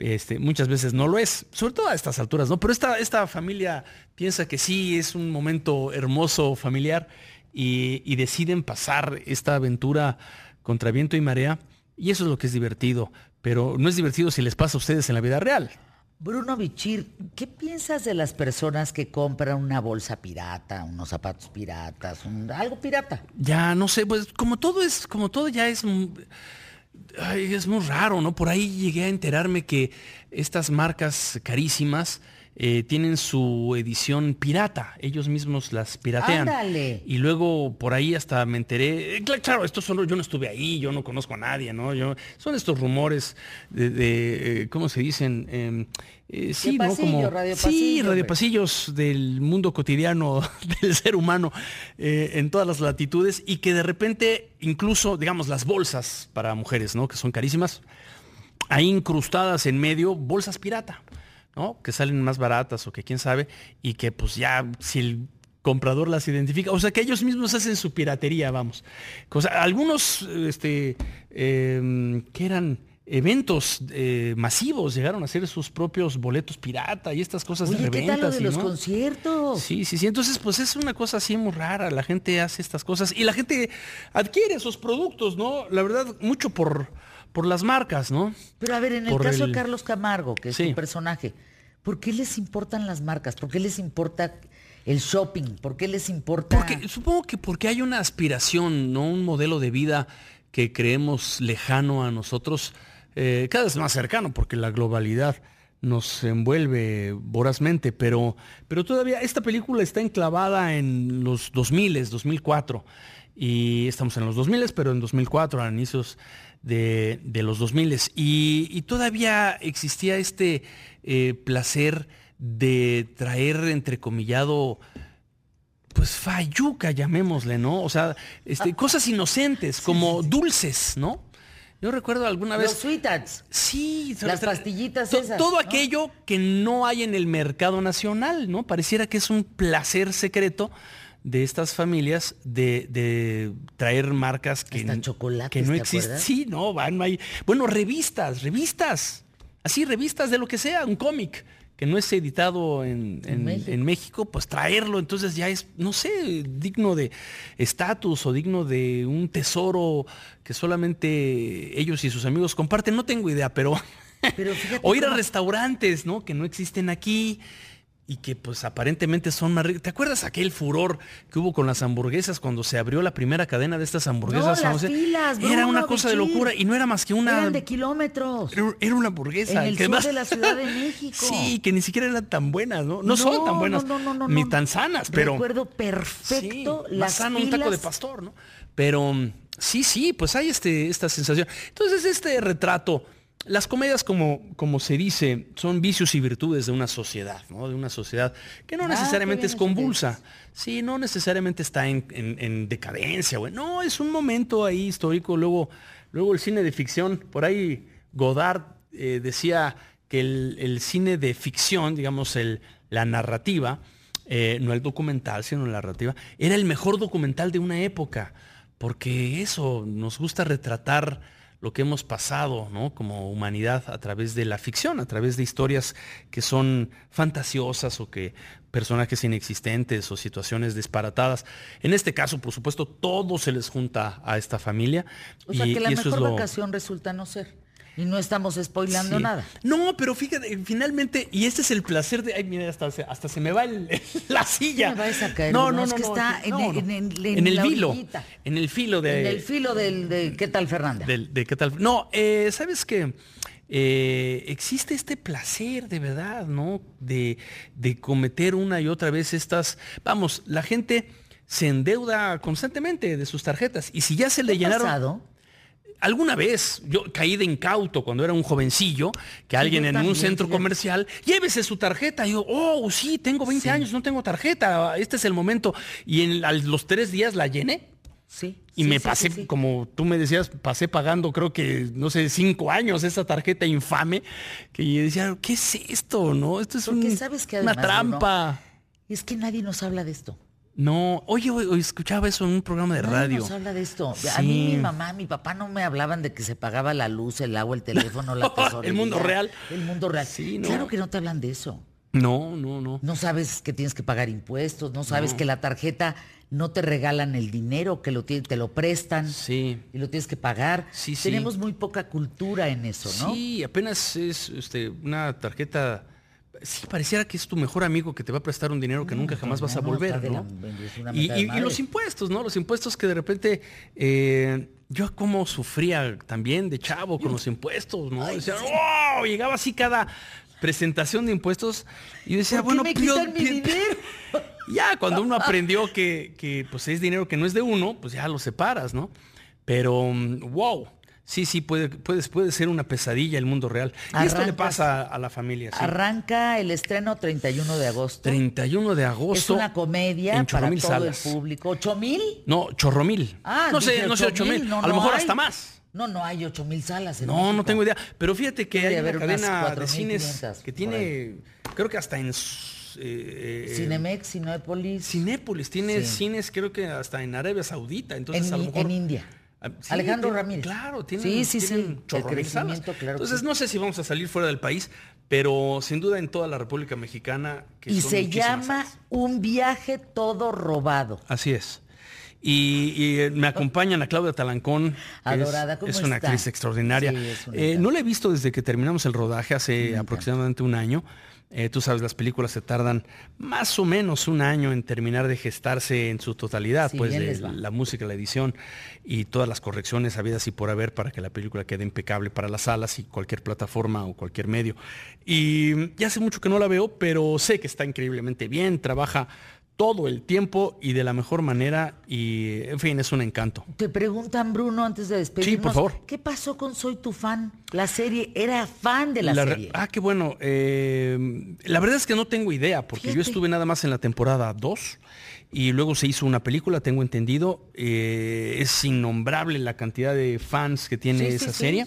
[SPEAKER 9] Este, muchas veces no lo es, sobre todo a estas alturas, ¿no? Pero esta, esta familia piensa que sí, es un momento hermoso familiar y deciden pasar esta aventura contra viento y marea, y eso es lo que es divertido, pero no es divertido si les pasa a ustedes en la vida real.
[SPEAKER 1] Bruno Bichir, ¿qué piensas de las personas que compran una bolsa pirata, unos zapatos piratas, algo pirata?
[SPEAKER 9] Ya, no sé, pues como todo es, como todo ya es, es muy raro, ¿no? Por ahí llegué a enterarme que estas marcas carísimas eh, tienen su edición pirata, ellos mismos las piratean. Y luego por ahí hasta me enteré, eh, claro, esto son, yo no estuve ahí, yo no conozco a nadie, ¿no? Yo, son estos rumores de, eh, ¿cómo se dicen? Em, sí, ¿no? Como, radio sí, radiopasillos del mundo cotidiano del ser humano en todas las latitudes y que de repente incluso, digamos, las bolsas para mujeres, ¿no? Que son carísimas, hay incrustadas en medio bolsas pirata. Que salen más baratas o que quién sabe, y que pues ya si el comprador las identifica, o sea que ellos mismos hacen su piratería, vamos. algunos, este, em, que eran eventos eh, masivos llegaron a hacer sus propios boletos pirata y estas cosas
[SPEAKER 1] de
[SPEAKER 9] reventas.
[SPEAKER 1] ¿qué tal de los conciertos?
[SPEAKER 9] Sí, sí, sí. Entonces, pues es una cosa así muy rara. La gente hace estas cosas y la gente adquiere esos productos, ¿no? La verdad, mucho por, por las marcas, ¿no?
[SPEAKER 1] Pero a ver, en el caso de Carlos Camargo, que es un personaje, ¿por qué les importan las marcas? ¿Por qué les importa el shopping? ¿Por qué les importa?
[SPEAKER 9] Porque, supongo que porque hay una aspiración, ¿no? Un modelo de vida que creemos lejano a nosotros, eh, cada vez más cercano, porque la globalidad nos envuelve vorazmente, pero, pero todavía esta película está enclavada en los 2000, 2004, y estamos en los 2000, pero en 2004, a inicios de, los 2000 y, y todavía existía este eh, placer de traer entrecomillado pues fayuca, llamémosle, ¿no? O sea, este, ah. cosas inocentes, como dulces, ¿no? Yo recuerdo alguna vez.
[SPEAKER 1] Los sweetats.
[SPEAKER 9] Sí,
[SPEAKER 1] las pastillitas esas.
[SPEAKER 9] Todo aquello que no hay en el mercado nacional, ¿no? Pareciera que es un placer secreto de estas familias de, traer marcas que,
[SPEAKER 1] que
[SPEAKER 9] no existen. Sí, no, van ahí. Bueno, revistas, revistas. Así, revistas de lo que sea, un cómic que no es editado en, México. pues traerlo entonces ya es, no sé, digno de estatus o digno de un tesoro que solamente ellos y sus amigos comparten. No tengo idea, pero... pero o ir a restaurantes, ¿no? Que no existen aquí y que pues aparentemente son más ricos. ¿Te acuerdas aquel furor que hubo con las hamburguesas cuando se abrió la primera cadena de estas hamburguesas?
[SPEAKER 1] No, las filas,
[SPEAKER 9] era una cosa de locura y no era más que una...
[SPEAKER 1] Eran de kilómetros.
[SPEAKER 9] Era, una hamburguesa.
[SPEAKER 1] En el sur de la Ciudad de México.
[SPEAKER 9] Sí, que ni siquiera eran tan buenas, ¿no? No, son tan buenas, ni tan sanas, pero...
[SPEAKER 1] Recuerdo perfecto las más sano
[SPEAKER 9] un taco de pastor, ¿no? Pero sí, sí, pues hay este, esta sensación. Entonces este retrato las comedias, como, como se dice, son vicios y virtudes de una sociedad, ¿no? De una sociedad que no ah, necesariamente es convulsa. Sí, no necesariamente está en, decadencia, güey. No, es un momento ahí histórico. Luego, luego el cine de ficción, por ahí Godard eh, decía que el, cine de ficción, digamos, el, la narrativa, eh, no el documental, sino la narrativa, era el mejor documental de una época. Porque eso, nos gusta retratar lo que hemos pasado ¿no? como humanidad a través de la ficción, a través de historias que son fantasiosas o que personajes inexistentes o situaciones disparatadas. En este caso, por supuesto, todo se les junta a esta familia.
[SPEAKER 1] O sea, que la mejor vacación resulta no ser. Y no estamos spoilando nada.
[SPEAKER 9] No, pero fíjate, finalmente, y este es el placer de. Ay, mira, hasta, hasta se me va la silla.
[SPEAKER 1] Me a caer, no, no, no, es que está en, en,
[SPEAKER 9] en, el filo. En el filo de.
[SPEAKER 1] En el filo del de qué tal Fernanda.
[SPEAKER 9] de qué tal. No, eh, ¿sabes qué? Eh, existe este placer de verdad, ¿no? De, de cometer una y otra vez estas. Vamos, la gente se endeuda constantemente de sus tarjetas. Y si ya se le llenaron. Pasado? Alguna vez yo caí de incauto cuando era un jovencillo, que alguien en un centro comercial, llévese su tarjeta. Y yo, oh, sí, tengo 20 años, no tengo tarjeta, este es el momento. Y en los tres días la llené.
[SPEAKER 1] Sí.
[SPEAKER 9] Y me pasé, como tú me decías, pasé pagando creo que, no sé, cinco años esa tarjeta infame, que yo decía, ¿qué es esto? ¿No? Esto es una trampa.
[SPEAKER 1] es que nadie nos habla de esto.
[SPEAKER 9] No, oye, oye, escuchaba eso en un programa de radio.
[SPEAKER 1] Nos habla de esto. A mí mi mamá, mi papá no me hablaban de que se pagaba la luz, el agua, el teléfono, la tesorería.
[SPEAKER 9] el mundo real.
[SPEAKER 1] El mundo real. Sí, Claro que no te hablan de eso.
[SPEAKER 9] No, no, no.
[SPEAKER 1] No sabes que tienes que pagar impuestos, no sabes que la tarjeta no te regalan el dinero, que lo te lo prestan
[SPEAKER 9] sí.
[SPEAKER 1] y lo tienes que pagar.
[SPEAKER 9] Sí,
[SPEAKER 1] Tenemos muy poca cultura en eso, ¿no?
[SPEAKER 9] Sí, apenas es este, una tarjeta. Sí, pareciera que es tu mejor amigo que te va a prestar un dinero que nunca jamás vas a volver, ¿no? y, los impuestos, ¿no? Los impuestos que de repente eh, yo como sufría también de chavo con los impuestos, ¿no? Decía, ¡oh! Llegaba así cada presentación de impuestos y decía, bueno,
[SPEAKER 1] me quitan mi dinero?
[SPEAKER 9] Ya, cuando uno aprendió que, pues es dinero que no es de uno, pues ya lo separas, ¿no? Pero, mm, wow, sí, sí, puede, puede, puede ser una pesadilla el mundo real. y esto le pasa a la familia.
[SPEAKER 1] Arranca el estreno 31 de agosto.
[SPEAKER 9] 31 de agosto.
[SPEAKER 1] Es una comedia para todo el público. ¿Ocho mil?
[SPEAKER 9] No, chorro mil. Ah, no sé, no sé, ocho mil. a lo mejor hasta más.
[SPEAKER 1] No, no hay ocho mil salas. En
[SPEAKER 9] no, no tengo idea. Pero fíjate que hay una cadena de cines que tiene, creo que hasta en
[SPEAKER 1] eh, eh, Cinemex, Cinépolis.
[SPEAKER 9] Cinépolis, tiene cines creo que hasta en Arabia Saudita. Entonces,
[SPEAKER 1] en,
[SPEAKER 9] a lo mejor,
[SPEAKER 1] en India. Ah, Alejandro
[SPEAKER 9] Ramírez. Claro, tiene
[SPEAKER 1] sí, sí, sí.
[SPEAKER 9] Entonces, no sé si vamos a salir fuera del país, pero sin duda en toda la República Mexicana.
[SPEAKER 1] y se llama Un viaje todo robado.
[SPEAKER 9] Así es. Y, eh, me acompañan a Claudia Talancón.
[SPEAKER 1] Adorada,
[SPEAKER 9] es, es una actriz extraordinaria. no la he visto desde que terminamos el rodaje hace aproximadamente un año. Eh, tú sabes, las películas se tardan más o menos un año en terminar de gestarse en su totalidad, pues la música, la edición y todas las correcciones habidas y por haber para que la película quede impecable para las salas y cualquier plataforma o cualquier medio. Y ya hace mucho que no la veo, pero sé que está increíblemente bien, trabaja todo el tiempo y de la mejor manera y en fin, es un encanto.
[SPEAKER 1] Te preguntan Bruno antes de despedirnos.
[SPEAKER 9] Sí, por favor.
[SPEAKER 1] ¿Qué pasó con Soy tu fan? La serie era fan de la, serie.
[SPEAKER 9] Ah, qué bueno. Eh, la verdad es que no tengo idea porque yo estuve nada más en la temporada 2 y luego se hizo una película, tengo entendido. Eh, es innombrable la cantidad de fans que tiene esa serie.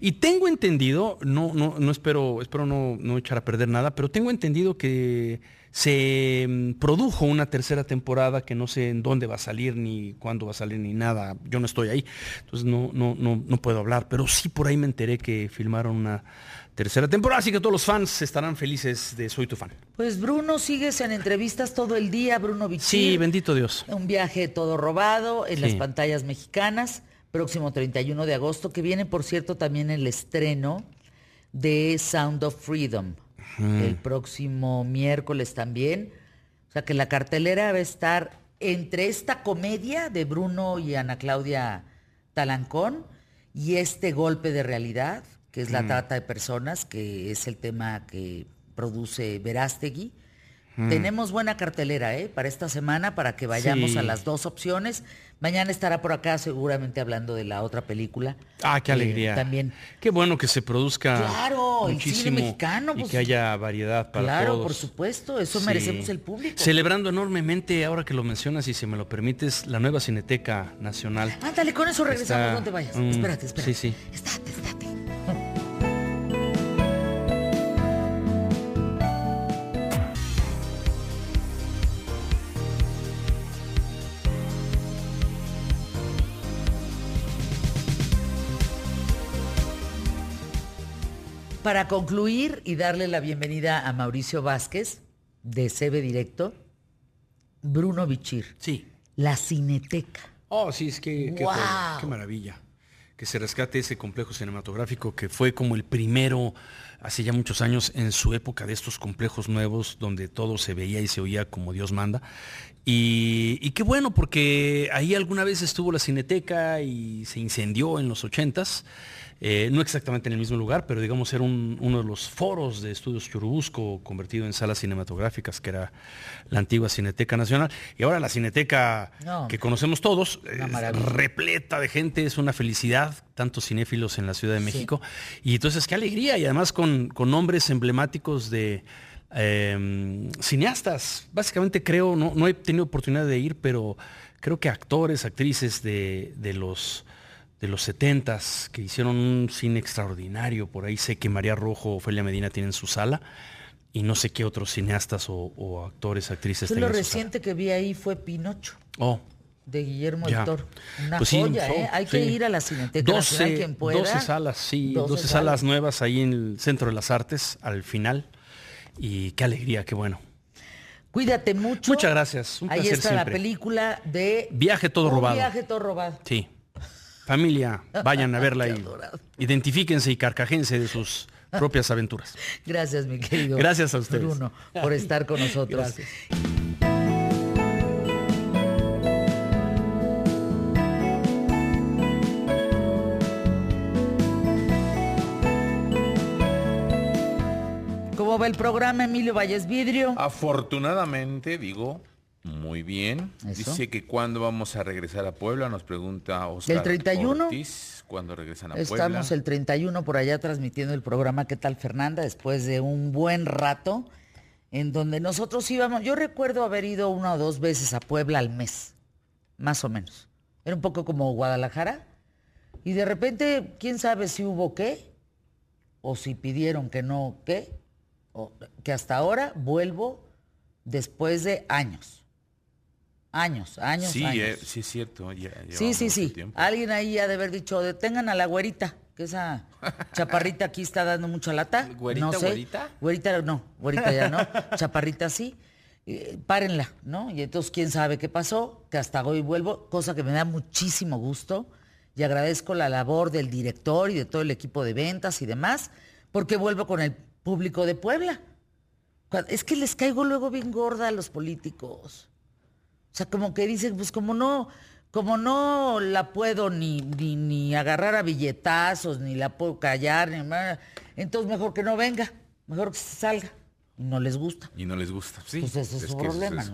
[SPEAKER 9] y tengo entendido, no, no, no espero, espero no, no echar a perder nada, pero tengo entendido que se mm, produjo una tercera temporada que no sé en dónde va a salir, ni cuándo va a salir, ni nada. Yo no estoy ahí, entonces no, no, no, no puedo hablar, pero sí por ahí me enteré que filmaron una tercera temporada, así que todos los fans estarán felices de Soy tu fan.
[SPEAKER 1] Pues Bruno, sigues en entrevistas todo el día, Bruno Bichir.
[SPEAKER 9] Sí, bendito Dios.
[SPEAKER 1] Un viaje todo robado en las pantallas mexicanas, próximo 31 de agosto, que viene, por cierto, también el estreno de Sound of Freedom el próximo miércoles también. O sea que la cartelera va a estar entre esta comedia de Bruno y Ana Claudia Talancón y este golpe de realidad, que es la trata de personas, que es el tema que produce Verástegui. Tenemos buena cartelera ¿eh? para esta semana, para que vayamos a las dos opciones. Mañana estará por acá seguramente hablando de la otra película.
[SPEAKER 9] Ah, qué alegría.
[SPEAKER 1] También.
[SPEAKER 9] Qué bueno que se produzca
[SPEAKER 1] claro, muchísimo el mexicano.
[SPEAKER 9] y pues, que haya variedad para
[SPEAKER 1] claro,
[SPEAKER 9] todos.
[SPEAKER 1] por supuesto, eso merecemos el público.
[SPEAKER 9] Celebrando enormemente, ahora que lo mencionas y si me lo permites, la nueva Cineteca Nacional.
[SPEAKER 1] Ándale, con eso regresamos, no te vayas. espérate, espérate.
[SPEAKER 9] Sí, sí.
[SPEAKER 1] Estate, estate. Para concluir y darle la bienvenida a Mauricio Vázquez, de CB Directo, Bruno Bichir.
[SPEAKER 9] Sí.
[SPEAKER 1] La Cineteca.
[SPEAKER 9] Oh, sí, es que qué, maravilla. que se rescate ese complejo cinematográfico que fue como el primero hace ya muchos años en su época de estos complejos nuevos donde todo se veía y se oía como Dios manda. Y, qué bueno, porque ahí alguna vez estuvo la cineteca y se incendió en los ochentas. Eh, no exactamente en el mismo lugar, pero digamos era uno de los foros de estudios Churubusco convertido en salas cinematográficas, que era la antigua Cineteca Nacional. Y ahora la Cineteca que conocemos todos, repleta de gente, es una felicidad, tantos cinéfilos en la Ciudad de México. Y entonces qué alegría, y además con, con nombres emblemáticos de... Em, cineastas, básicamente creo, no, no he tenido oportunidad de ir, pero creo que actores, actrices de, de los de los setentas que hicieron un cine extraordinario. Por ahí sé que María Rojo o Ofelia Medina tienen su sala y no sé qué otros cineastas o, actores, actrices
[SPEAKER 1] Yo lo reciente que vi ahí fue Pinocho.
[SPEAKER 9] Oh.
[SPEAKER 1] De Guillermo del Toro. Una pues joya, ¿eh? Hay que ir a la Cineteca 12, quien pueda.
[SPEAKER 9] 12 salas, sí. 12, salas nuevas ahí en el Centro de las Artes, al final. Y qué alegría, qué bueno.
[SPEAKER 1] Cuídate mucho.
[SPEAKER 9] Muchas gracias. Un
[SPEAKER 1] Ahí está la película de
[SPEAKER 9] Viaje todo robado.
[SPEAKER 1] Viaje todo robado.
[SPEAKER 9] Sí. Familia, vayan a verla y identifíquense y carcajense de sus propias aventuras.
[SPEAKER 1] Gracias, mi querido.
[SPEAKER 9] Gracias a ustedes.
[SPEAKER 1] Bruno, por estar con nosotros. ¿Cómo va el programa, Emilio Valles Vidrio?
[SPEAKER 2] Afortunadamente, digo, muy bien. Dice que cuando vamos a regresar a Puebla, nos pregunta Oscar
[SPEAKER 1] ¿El 31?
[SPEAKER 2] Ortiz, ¿cuándo regresan a
[SPEAKER 1] Puebla? Estamos el 31 por allá transmitiendo el programa ¿Qué tal Fernanda? Después de un buen rato en donde nosotros íbamos, yo recuerdo haber ido una o dos veces a Puebla al mes, más o menos. Era un poco como Guadalajara. Y de repente, quién sabe si hubo qué, o si pidieron que no qué, o que hasta ahora vuelvo después de años Años, años,
[SPEAKER 2] sí,
[SPEAKER 1] años.
[SPEAKER 2] Eh, sí, es cierto.
[SPEAKER 1] sí, sí, sí. Alguien ahí ha de haber dicho, detengan a la güerita, que esa chaparrita aquí está dando mucha lata.
[SPEAKER 3] ¿Güerita,
[SPEAKER 1] no sé.
[SPEAKER 3] güerita?
[SPEAKER 1] Güerita, no, güerita ya no. chaparrita sí. Eh, párenla, ¿no? Y entonces, ¿quién sabe qué pasó? Que hasta hoy vuelvo, cosa que me da muchísimo gusto. Y agradezco la labor del director y de todo el equipo de ventas y demás, porque vuelvo con el público de Puebla. Es que les caigo luego bien gorda a los políticos. O sea, como que dicen, pues como no, como no la puedo ni, ni, agarrar a billetazos, ni la puedo callar, ni nada, entonces mejor que no venga, mejor que se salga. Y no les gusta.
[SPEAKER 2] Y no les gusta, sí.
[SPEAKER 1] Pues ese es, su problema.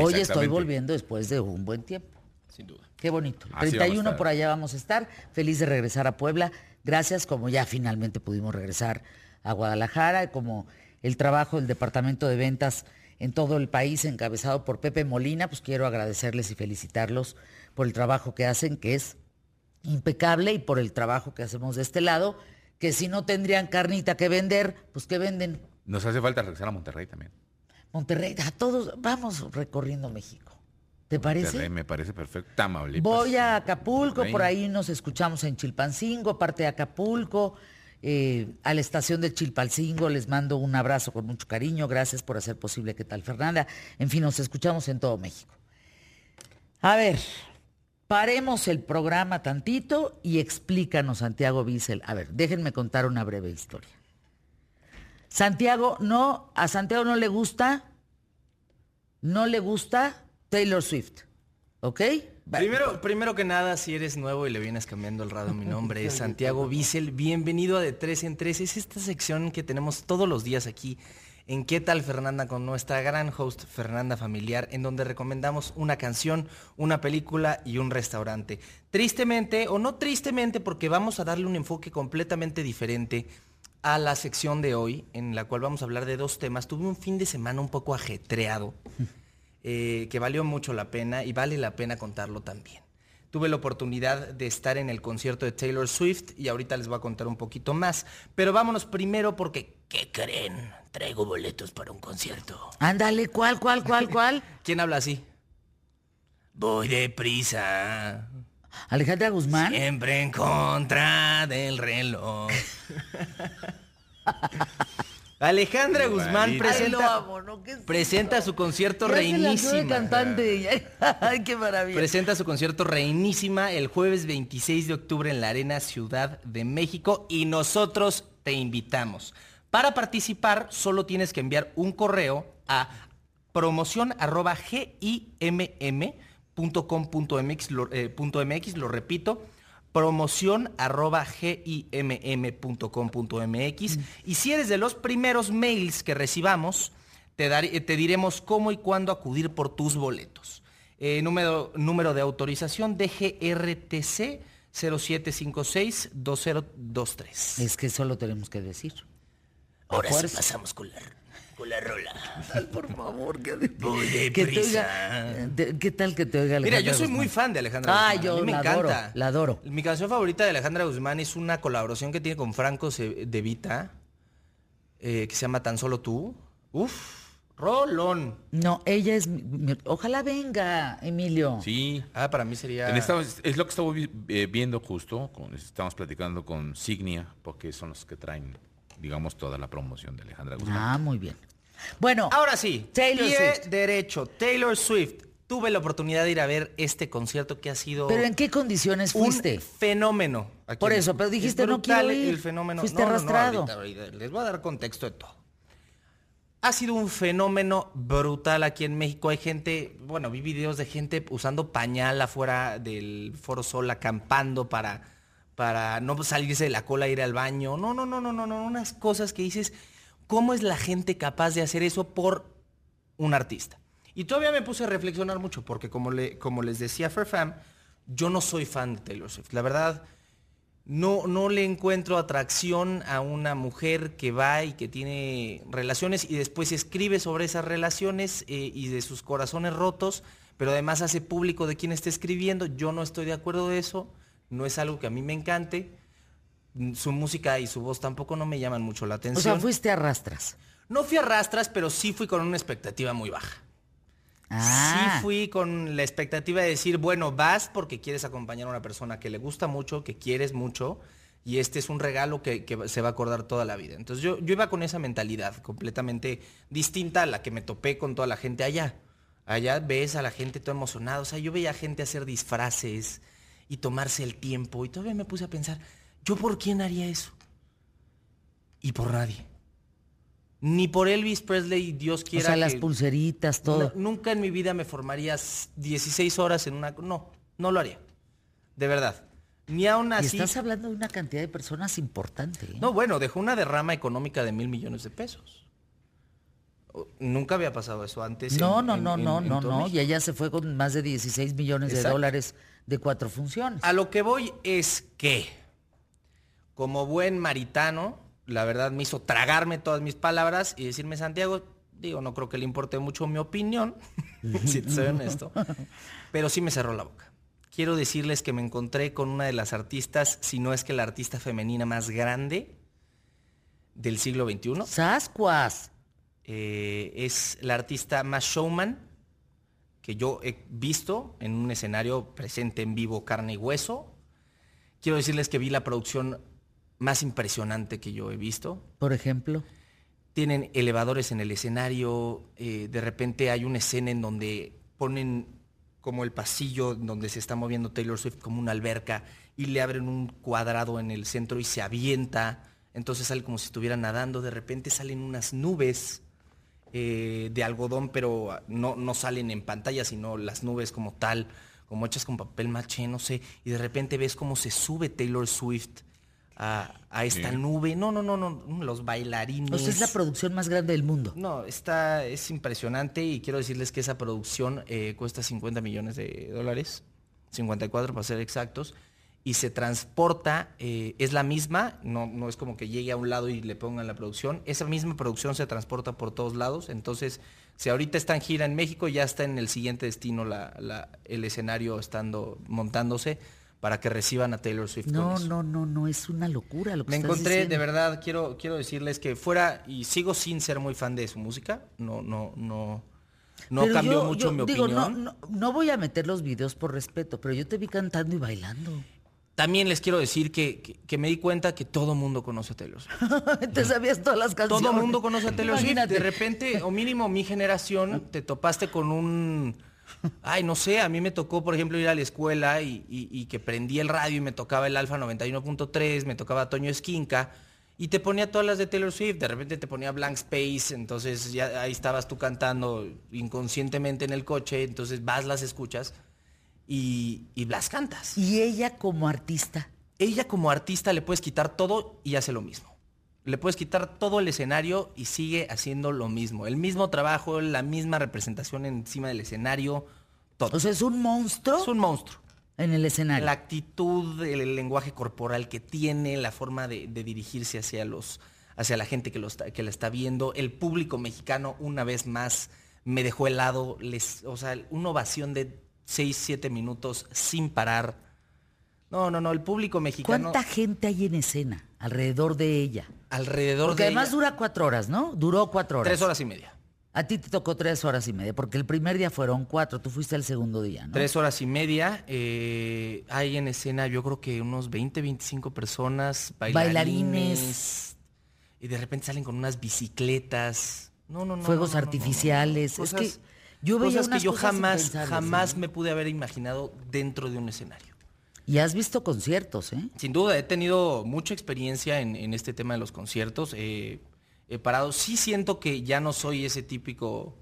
[SPEAKER 1] Hoy estoy volviendo después de un buen tiempo.
[SPEAKER 3] Sin duda.
[SPEAKER 1] Qué bonito. 31 por allá vamos a estar. Feliz de regresar a Puebla. Gracias, como ya finalmente pudimos regresar a Guadalajara, como el trabajo del Departamento de Ventas en todo el país, encabezado por Pepe Molina, pues quiero agradecerles y felicitarlos por el trabajo que hacen, que es impecable, y por el trabajo que hacemos de este lado, que si no tendrían carnita que vender, pues que venden.
[SPEAKER 2] Nos hace falta regresar a Monterrey también.
[SPEAKER 1] Monterrey, a todos, vamos recorriendo México. ¿Te parece?
[SPEAKER 2] Me parece perfecto. Tamaulipas.
[SPEAKER 1] Voy a Acapulco, por ahí nos escuchamos en Chilpancingo, parte de Acapulco. Eh, a la estación de Chilpalcingo les mando un abrazo con mucho cariño. Gracias por hacer posible que tal Fernanda. En fin, nos escuchamos en todo México. A ver, paremos el programa tantito y explícanos, Santiago Bissell. A ver, déjenme contar una breve historia. Santiago, no, a Santiago no le gusta, no le gusta Taylor Swift, ¿ok?
[SPEAKER 3] Primero, primero que nada, si eres nuevo y le vienes cambiando el radio, mi nombre es Santiago Bissell. Bienvenido a De Tres en Tres. Es esta sección que tenemos todos los días aquí en ¿Qué tal Fernanda? con nuestra gran host Fernanda Familiar, en donde recomendamos una canción, una película y un restaurante. Tristemente, o no tristemente, porque vamos a darle un enfoque completamente diferente a la sección de hoy, en la cual vamos a hablar de dos temas. Tuve un fin de semana un poco ajetreado. Eh, que valió mucho la pena y vale la pena contarlo también. Tuve la oportunidad de estar en el concierto de Taylor Swift y ahorita les voy a contar un poquito más. Pero vámonos primero porque, ¿qué creen? Traigo boletos para un concierto.
[SPEAKER 1] Ándale, ¿cuál, cuál, cuál, cuál?
[SPEAKER 3] ¿Quién habla así? Voy deprisa.
[SPEAKER 1] Alejandra Guzmán.
[SPEAKER 3] Siempre en contra del reloj. Alejandra Guzmán presenta, presenta su concierto Reinísima.
[SPEAKER 1] cantante. Ay, qué maravilla.
[SPEAKER 3] Presenta su concierto Reinísima el jueves 26 de octubre en la Arena Ciudad de México y nosotros te invitamos. Para participar solo tienes que enviar un correo a promoción.gimm.com.mx, lo, eh, lo repito, promoción.gimm.com.mx. Mm. Y si eres de los primeros mails que recibamos, te, te diremos cómo y cuándo acudir por tus boletos. Eh, número, número de autorización DGRTC 0756-2023.
[SPEAKER 1] Es que eso lo tenemos que decir.
[SPEAKER 3] Ahora sí pasamos con la con la rola.
[SPEAKER 1] por favor, que,
[SPEAKER 3] que te oiga,
[SPEAKER 1] ¿Qué tal que te oiga
[SPEAKER 3] Alejandra Mira, yo soy muy fan de Alejandra
[SPEAKER 1] Ah, yo me la encanta. Adoro, la adoro.
[SPEAKER 3] Mi canción favorita de Alejandra Guzmán es una colaboración que tiene con Franco De Vita, eh, que se llama Tan Solo Tú. Uf. Rolón.
[SPEAKER 1] No, ella es. Ojalá venga, Emilio.
[SPEAKER 2] Sí.
[SPEAKER 3] Ah, para mí sería.
[SPEAKER 2] es lo que estamos eh, viendo justo. estamos platicando con Signia, porque son los que traen digamos, toda la promoción de Alejandra Guzmán.
[SPEAKER 1] Ah, muy bien. Bueno,
[SPEAKER 3] ahora sí, Taylor Swift. derecho, Taylor Swift. Tuve la oportunidad de ir a ver este concierto que ha sido.
[SPEAKER 1] ¿Pero en qué condiciones fuiste?
[SPEAKER 3] Un fenómeno.
[SPEAKER 1] Por eso, pero dijiste no quiero ir.
[SPEAKER 3] El fenómeno.
[SPEAKER 1] Fuiste arrastrado.
[SPEAKER 3] les voy a dar contexto de todo. Ha sido un fenómeno brutal aquí en México. Hay gente, bueno, vi videos de gente usando pañal afuera del Foro Sol, acampando para para no salirse de la cola, ir al baño. No, no, no, no, no, no, unas cosas que dices, ¿cómo es la gente capaz de hacer eso por un artista? Y todavía me puse a reflexionar mucho, porque como, le, como les decía Fairfam, yo no soy fan de Taylor Swift. La verdad, no, no le encuentro atracción a una mujer que va y que tiene relaciones y después escribe sobre esas relaciones eh, y de sus corazones rotos, pero además hace público de quién está escribiendo. Yo no estoy de acuerdo de eso no es algo que a mí me encante. Su música y su voz tampoco no me llaman mucho la atención.
[SPEAKER 1] O sea, fuiste a rastras.
[SPEAKER 3] No fui a rastras, pero sí fui con una expectativa muy baja.
[SPEAKER 1] Ah.
[SPEAKER 3] Sí fui con la expectativa de decir, bueno, vas porque quieres acompañar a una persona que le gusta mucho, que quieres mucho, y este es un regalo que, se va a acordar toda la vida. Entonces yo, yo iba con esa mentalidad completamente distinta a la que me topé con toda la gente allá. Allá ves a la gente todo emocionada. O sea, yo veía gente hacer disfraces, y tomarse el tiempo. Y todavía me puse a pensar, ¿yo por quién haría eso? Y por nadie. Ni por Elvis Presley, Dios quiera.
[SPEAKER 1] O sea, las pulseritas, todo.
[SPEAKER 3] nunca en mi vida me formaría 16 horas en una. No, no lo haría. De verdad. Ni aún así.
[SPEAKER 1] Y estás hablando de una cantidad de personas importante. ¿eh?
[SPEAKER 3] No, bueno, dejó una derrama económica de mil millones de pesos. Nunca había pasado eso antes.
[SPEAKER 1] No, no, no, no, no, no. Y ella se fue con más de 16 millones de dólares de cuatro funciones.
[SPEAKER 3] A lo que voy es que, como buen maritano, la verdad me hizo tragarme todas mis palabras y decirme, Santiago, digo, no creo que le importe mucho mi opinión, si te soy honesto, pero sí me cerró la boca. Quiero decirles que me encontré con una de las artistas, si no es que la artista femenina más grande del siglo XXI.
[SPEAKER 1] ¡Sascuas!
[SPEAKER 3] Eh, es la artista más showman, que yo he visto en un escenario presente en vivo carne y hueso. Quiero decirles que vi la producción más impresionante que yo he visto.
[SPEAKER 1] Por ejemplo.
[SPEAKER 3] Tienen elevadores en el escenario, eh, de repente hay una escena en donde ponen como el pasillo donde se está moviendo Taylor Swift como una alberca y le abren un cuadrado en el centro y se avienta, entonces sale como si estuviera nadando, de repente salen unas nubes eh, de algodón, pero no, no salen en pantalla, sino las nubes como tal, como hechas con papel maché, no sé, y de repente ves cómo se sube Taylor Swift a, esta nube. No, no, no, no, los bailarines.
[SPEAKER 1] O es la producción más grande del mundo.
[SPEAKER 3] No, está, es impresionante y quiero decirles que esa producción eh, cuesta 50 millones de dólares, 54 para ser exactos y se transporta, eh, es la misma, no, no es como que llegue a un lado y le pongan la producción, esa misma producción se transporta por todos lados, entonces si ahorita está en gira en México, ya está en el siguiente destino la, el escenario estando montándose para que reciban a Taylor Swift.
[SPEAKER 1] No, no, no, no, es una locura lo que
[SPEAKER 3] Me encontré, de verdad, quiero, quiero decirles que fuera, y sigo sin ser muy fan de su música, no, no, no, no cambió mucho mi
[SPEAKER 1] digo,
[SPEAKER 3] opinión.
[SPEAKER 1] No, no, no voy a meter los videos por respeto, pero yo te vi cantando y bailando.
[SPEAKER 3] también les quiero decir que, me di cuenta que todo mundo conoce a Taylor Swift.
[SPEAKER 1] Te sabías todas las canciones.
[SPEAKER 3] Todo mundo conoce a Taylor Swift. De repente, o mínimo mi generación, te topaste con un... Ay, no sé, a mí me tocó, por ejemplo, ir a la escuela y, que prendí el radio y me tocaba el Alfa 91.3, me tocaba Toño Esquinca y te ponía todas las de Taylor Swift, de repente te ponía Blank Space, entonces ya ahí estabas tú cantando inconscientemente en el coche, entonces vas, las escuchas y, y las cantas.
[SPEAKER 1] ¿Y ella como artista?
[SPEAKER 3] Ella como artista le puedes quitar todo y hace lo mismo. Le puedes quitar todo el escenario y sigue haciendo lo mismo. El mismo trabajo, la misma representación encima del escenario, todo.
[SPEAKER 1] O sea, es un monstruo.
[SPEAKER 3] Es un monstruo.
[SPEAKER 1] En el escenario.
[SPEAKER 3] La actitud, el, lenguaje corporal que tiene, la forma de, dirigirse hacia los, hacia la gente que, lo que la está viendo. El público mexicano, una vez más, me dejó helado. Les, o sea, una ovación de 6, 7 minutos sin parar. No, no, no, el público mexicano.
[SPEAKER 1] ¿Cuánta gente hay en escena alrededor de ella?
[SPEAKER 3] Alrededor
[SPEAKER 1] porque además dura cuatro horas, ¿no? Duró cuatro horas.
[SPEAKER 3] Tres horas y media.
[SPEAKER 1] A ti te tocó tres horas y media, porque el primer día fueron cuatro, tú fuiste el segundo día, ¿no?
[SPEAKER 3] Tres horas y media. Eh, hay en escena, yo creo que unos 20, 25 personas, bailarines. Y de repente salen con unas bicicletas. No, no, no.
[SPEAKER 1] Fuegos artificiales. es que yo veía
[SPEAKER 3] cosas que yo jamás, jamás me pude haber imaginado dentro de un escenario.
[SPEAKER 1] Y has visto conciertos, ¿eh?
[SPEAKER 3] Sin duda, he tenido mucha experiencia en, este tema de los conciertos. he parado. Sí siento que ya no soy ese típico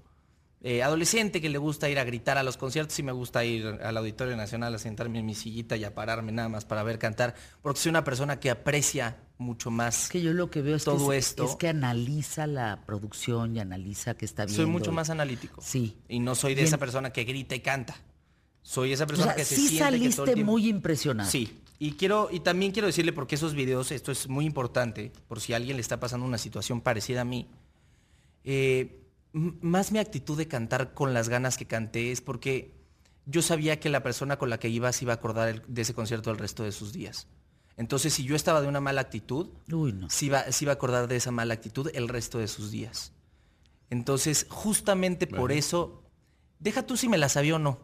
[SPEAKER 3] eh, adolescente que le gusta ir a gritar a los conciertos. Sí me gusta ir al Auditorio Nacional a sentarme en mi sillita y a pararme nada más para ver cantar. Porque soy una persona que aprecia mucho más.
[SPEAKER 1] que yo lo que veo es todo que esto. Es que analiza la producción y analiza que está viendo.
[SPEAKER 3] Soy mucho más analítico.
[SPEAKER 1] Sí.
[SPEAKER 3] Y no soy de esa persona que grita y canta. Soy esa persona que se sí siente
[SPEAKER 1] saliste muy impresionado.
[SPEAKER 3] Sí. Y quiero y también quiero decirle porque esos videos, esto es muy importante, por si a alguien le está pasando una situación parecida a mí. Eh, más mi actitud de cantar con las ganas que canté es porque yo sabía que la persona con la que iba se iba a acordar de ese concierto el resto de sus días. Entonces, si yo estaba de una mala actitud, se, iba, a acordar de esa mala actitud el resto de sus días. Entonces, justamente por eso, deja tú si me la sabía o no.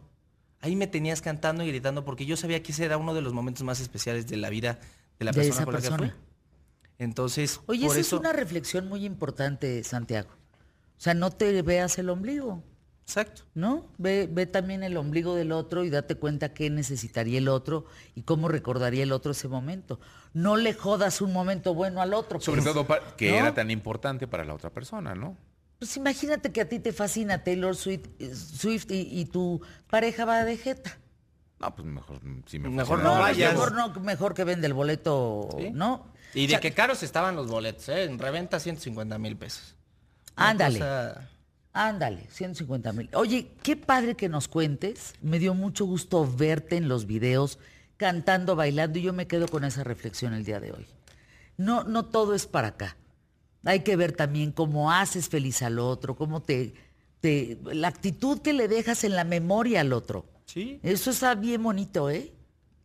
[SPEAKER 3] Ahí me tenías cantando y gritando porque yo sabía que ese era uno de los momentos más especiales de la vida de la persona con la que fui. Entonces,
[SPEAKER 1] Oye, esa es una reflexión muy importante, Santiago. O sea, no te veas el ombligo.
[SPEAKER 3] Exacto.
[SPEAKER 1] ¿No? Ve, ve también el ombligo del otro y date cuenta qué necesitaría el otro y cómo recordaría el otro ese momento. No le jodas un momento bueno al otro.
[SPEAKER 2] Sobre pues, todo que era tan importante para la otra persona, ¿no?
[SPEAKER 1] Pues imagínate que a ti te fascina Taylor Swift, y, tu pareja va de jeta.
[SPEAKER 2] No, pues mejor,
[SPEAKER 3] si me mejor no vayas.
[SPEAKER 1] Mejor, no, mejor que vende el boleto, ¿no?
[SPEAKER 3] Y de qué caros estaban los boletos, ¿eh? En reventa 150 mil pesos.
[SPEAKER 1] Ándale. Ándale, 150 mil. Oye, qué padre que nos cuentes. Me dio mucho gusto verte en los videos cantando, bailando y yo me quedo con esa reflexión el día de hoy. No, no todo es para acá. Hay que ver también cómo haces feliz al otro, cómo te, te, la actitud que le dejas en la memoria al otro.
[SPEAKER 3] Sí.
[SPEAKER 1] Eso está bien bonito, ¿eh?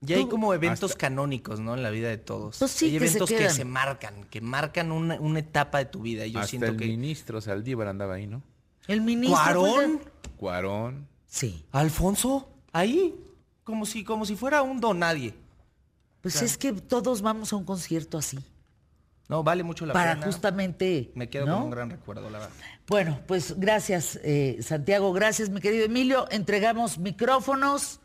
[SPEAKER 3] Y hay como eventos canónicos, ¿no? En la vida de todos. Pues hay eventos que se marcan, que marcan una, etapa de tu vida. yo siento
[SPEAKER 2] el
[SPEAKER 3] que...
[SPEAKER 2] ministro Saldívar andaba ahí, ¿no?
[SPEAKER 1] El ministro.
[SPEAKER 3] ¿Cuarón?
[SPEAKER 2] Cuarón.
[SPEAKER 1] Sí.
[SPEAKER 3] ¿Alfonso? Ahí. Como si, como si fuera un don nadie.
[SPEAKER 1] Pues es que todos vamos a un concierto así.
[SPEAKER 3] No, vale mucho la
[SPEAKER 1] pena. Para justamente.
[SPEAKER 3] Me quedo con un gran recuerdo, la verdad.
[SPEAKER 1] Bueno, pues gracias, eh, Santiago. Gracias, mi querido Emilio. Entregamos micrófonos.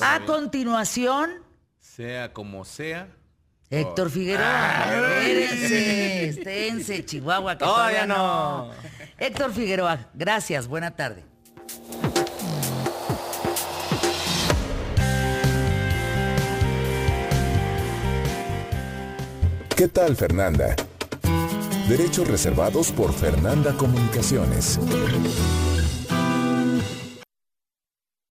[SPEAKER 1] A continuación.
[SPEAKER 2] Sea como sea.
[SPEAKER 1] Héctor Figueroa. Ah, espérense, esténse, Chihuahua, que todavía, no. Héctor Figueroa, gracias, buena tarde.
[SPEAKER 6] ¿Qué tal, Fernanda? Derechos reservados por Fernanda Comunicaciones.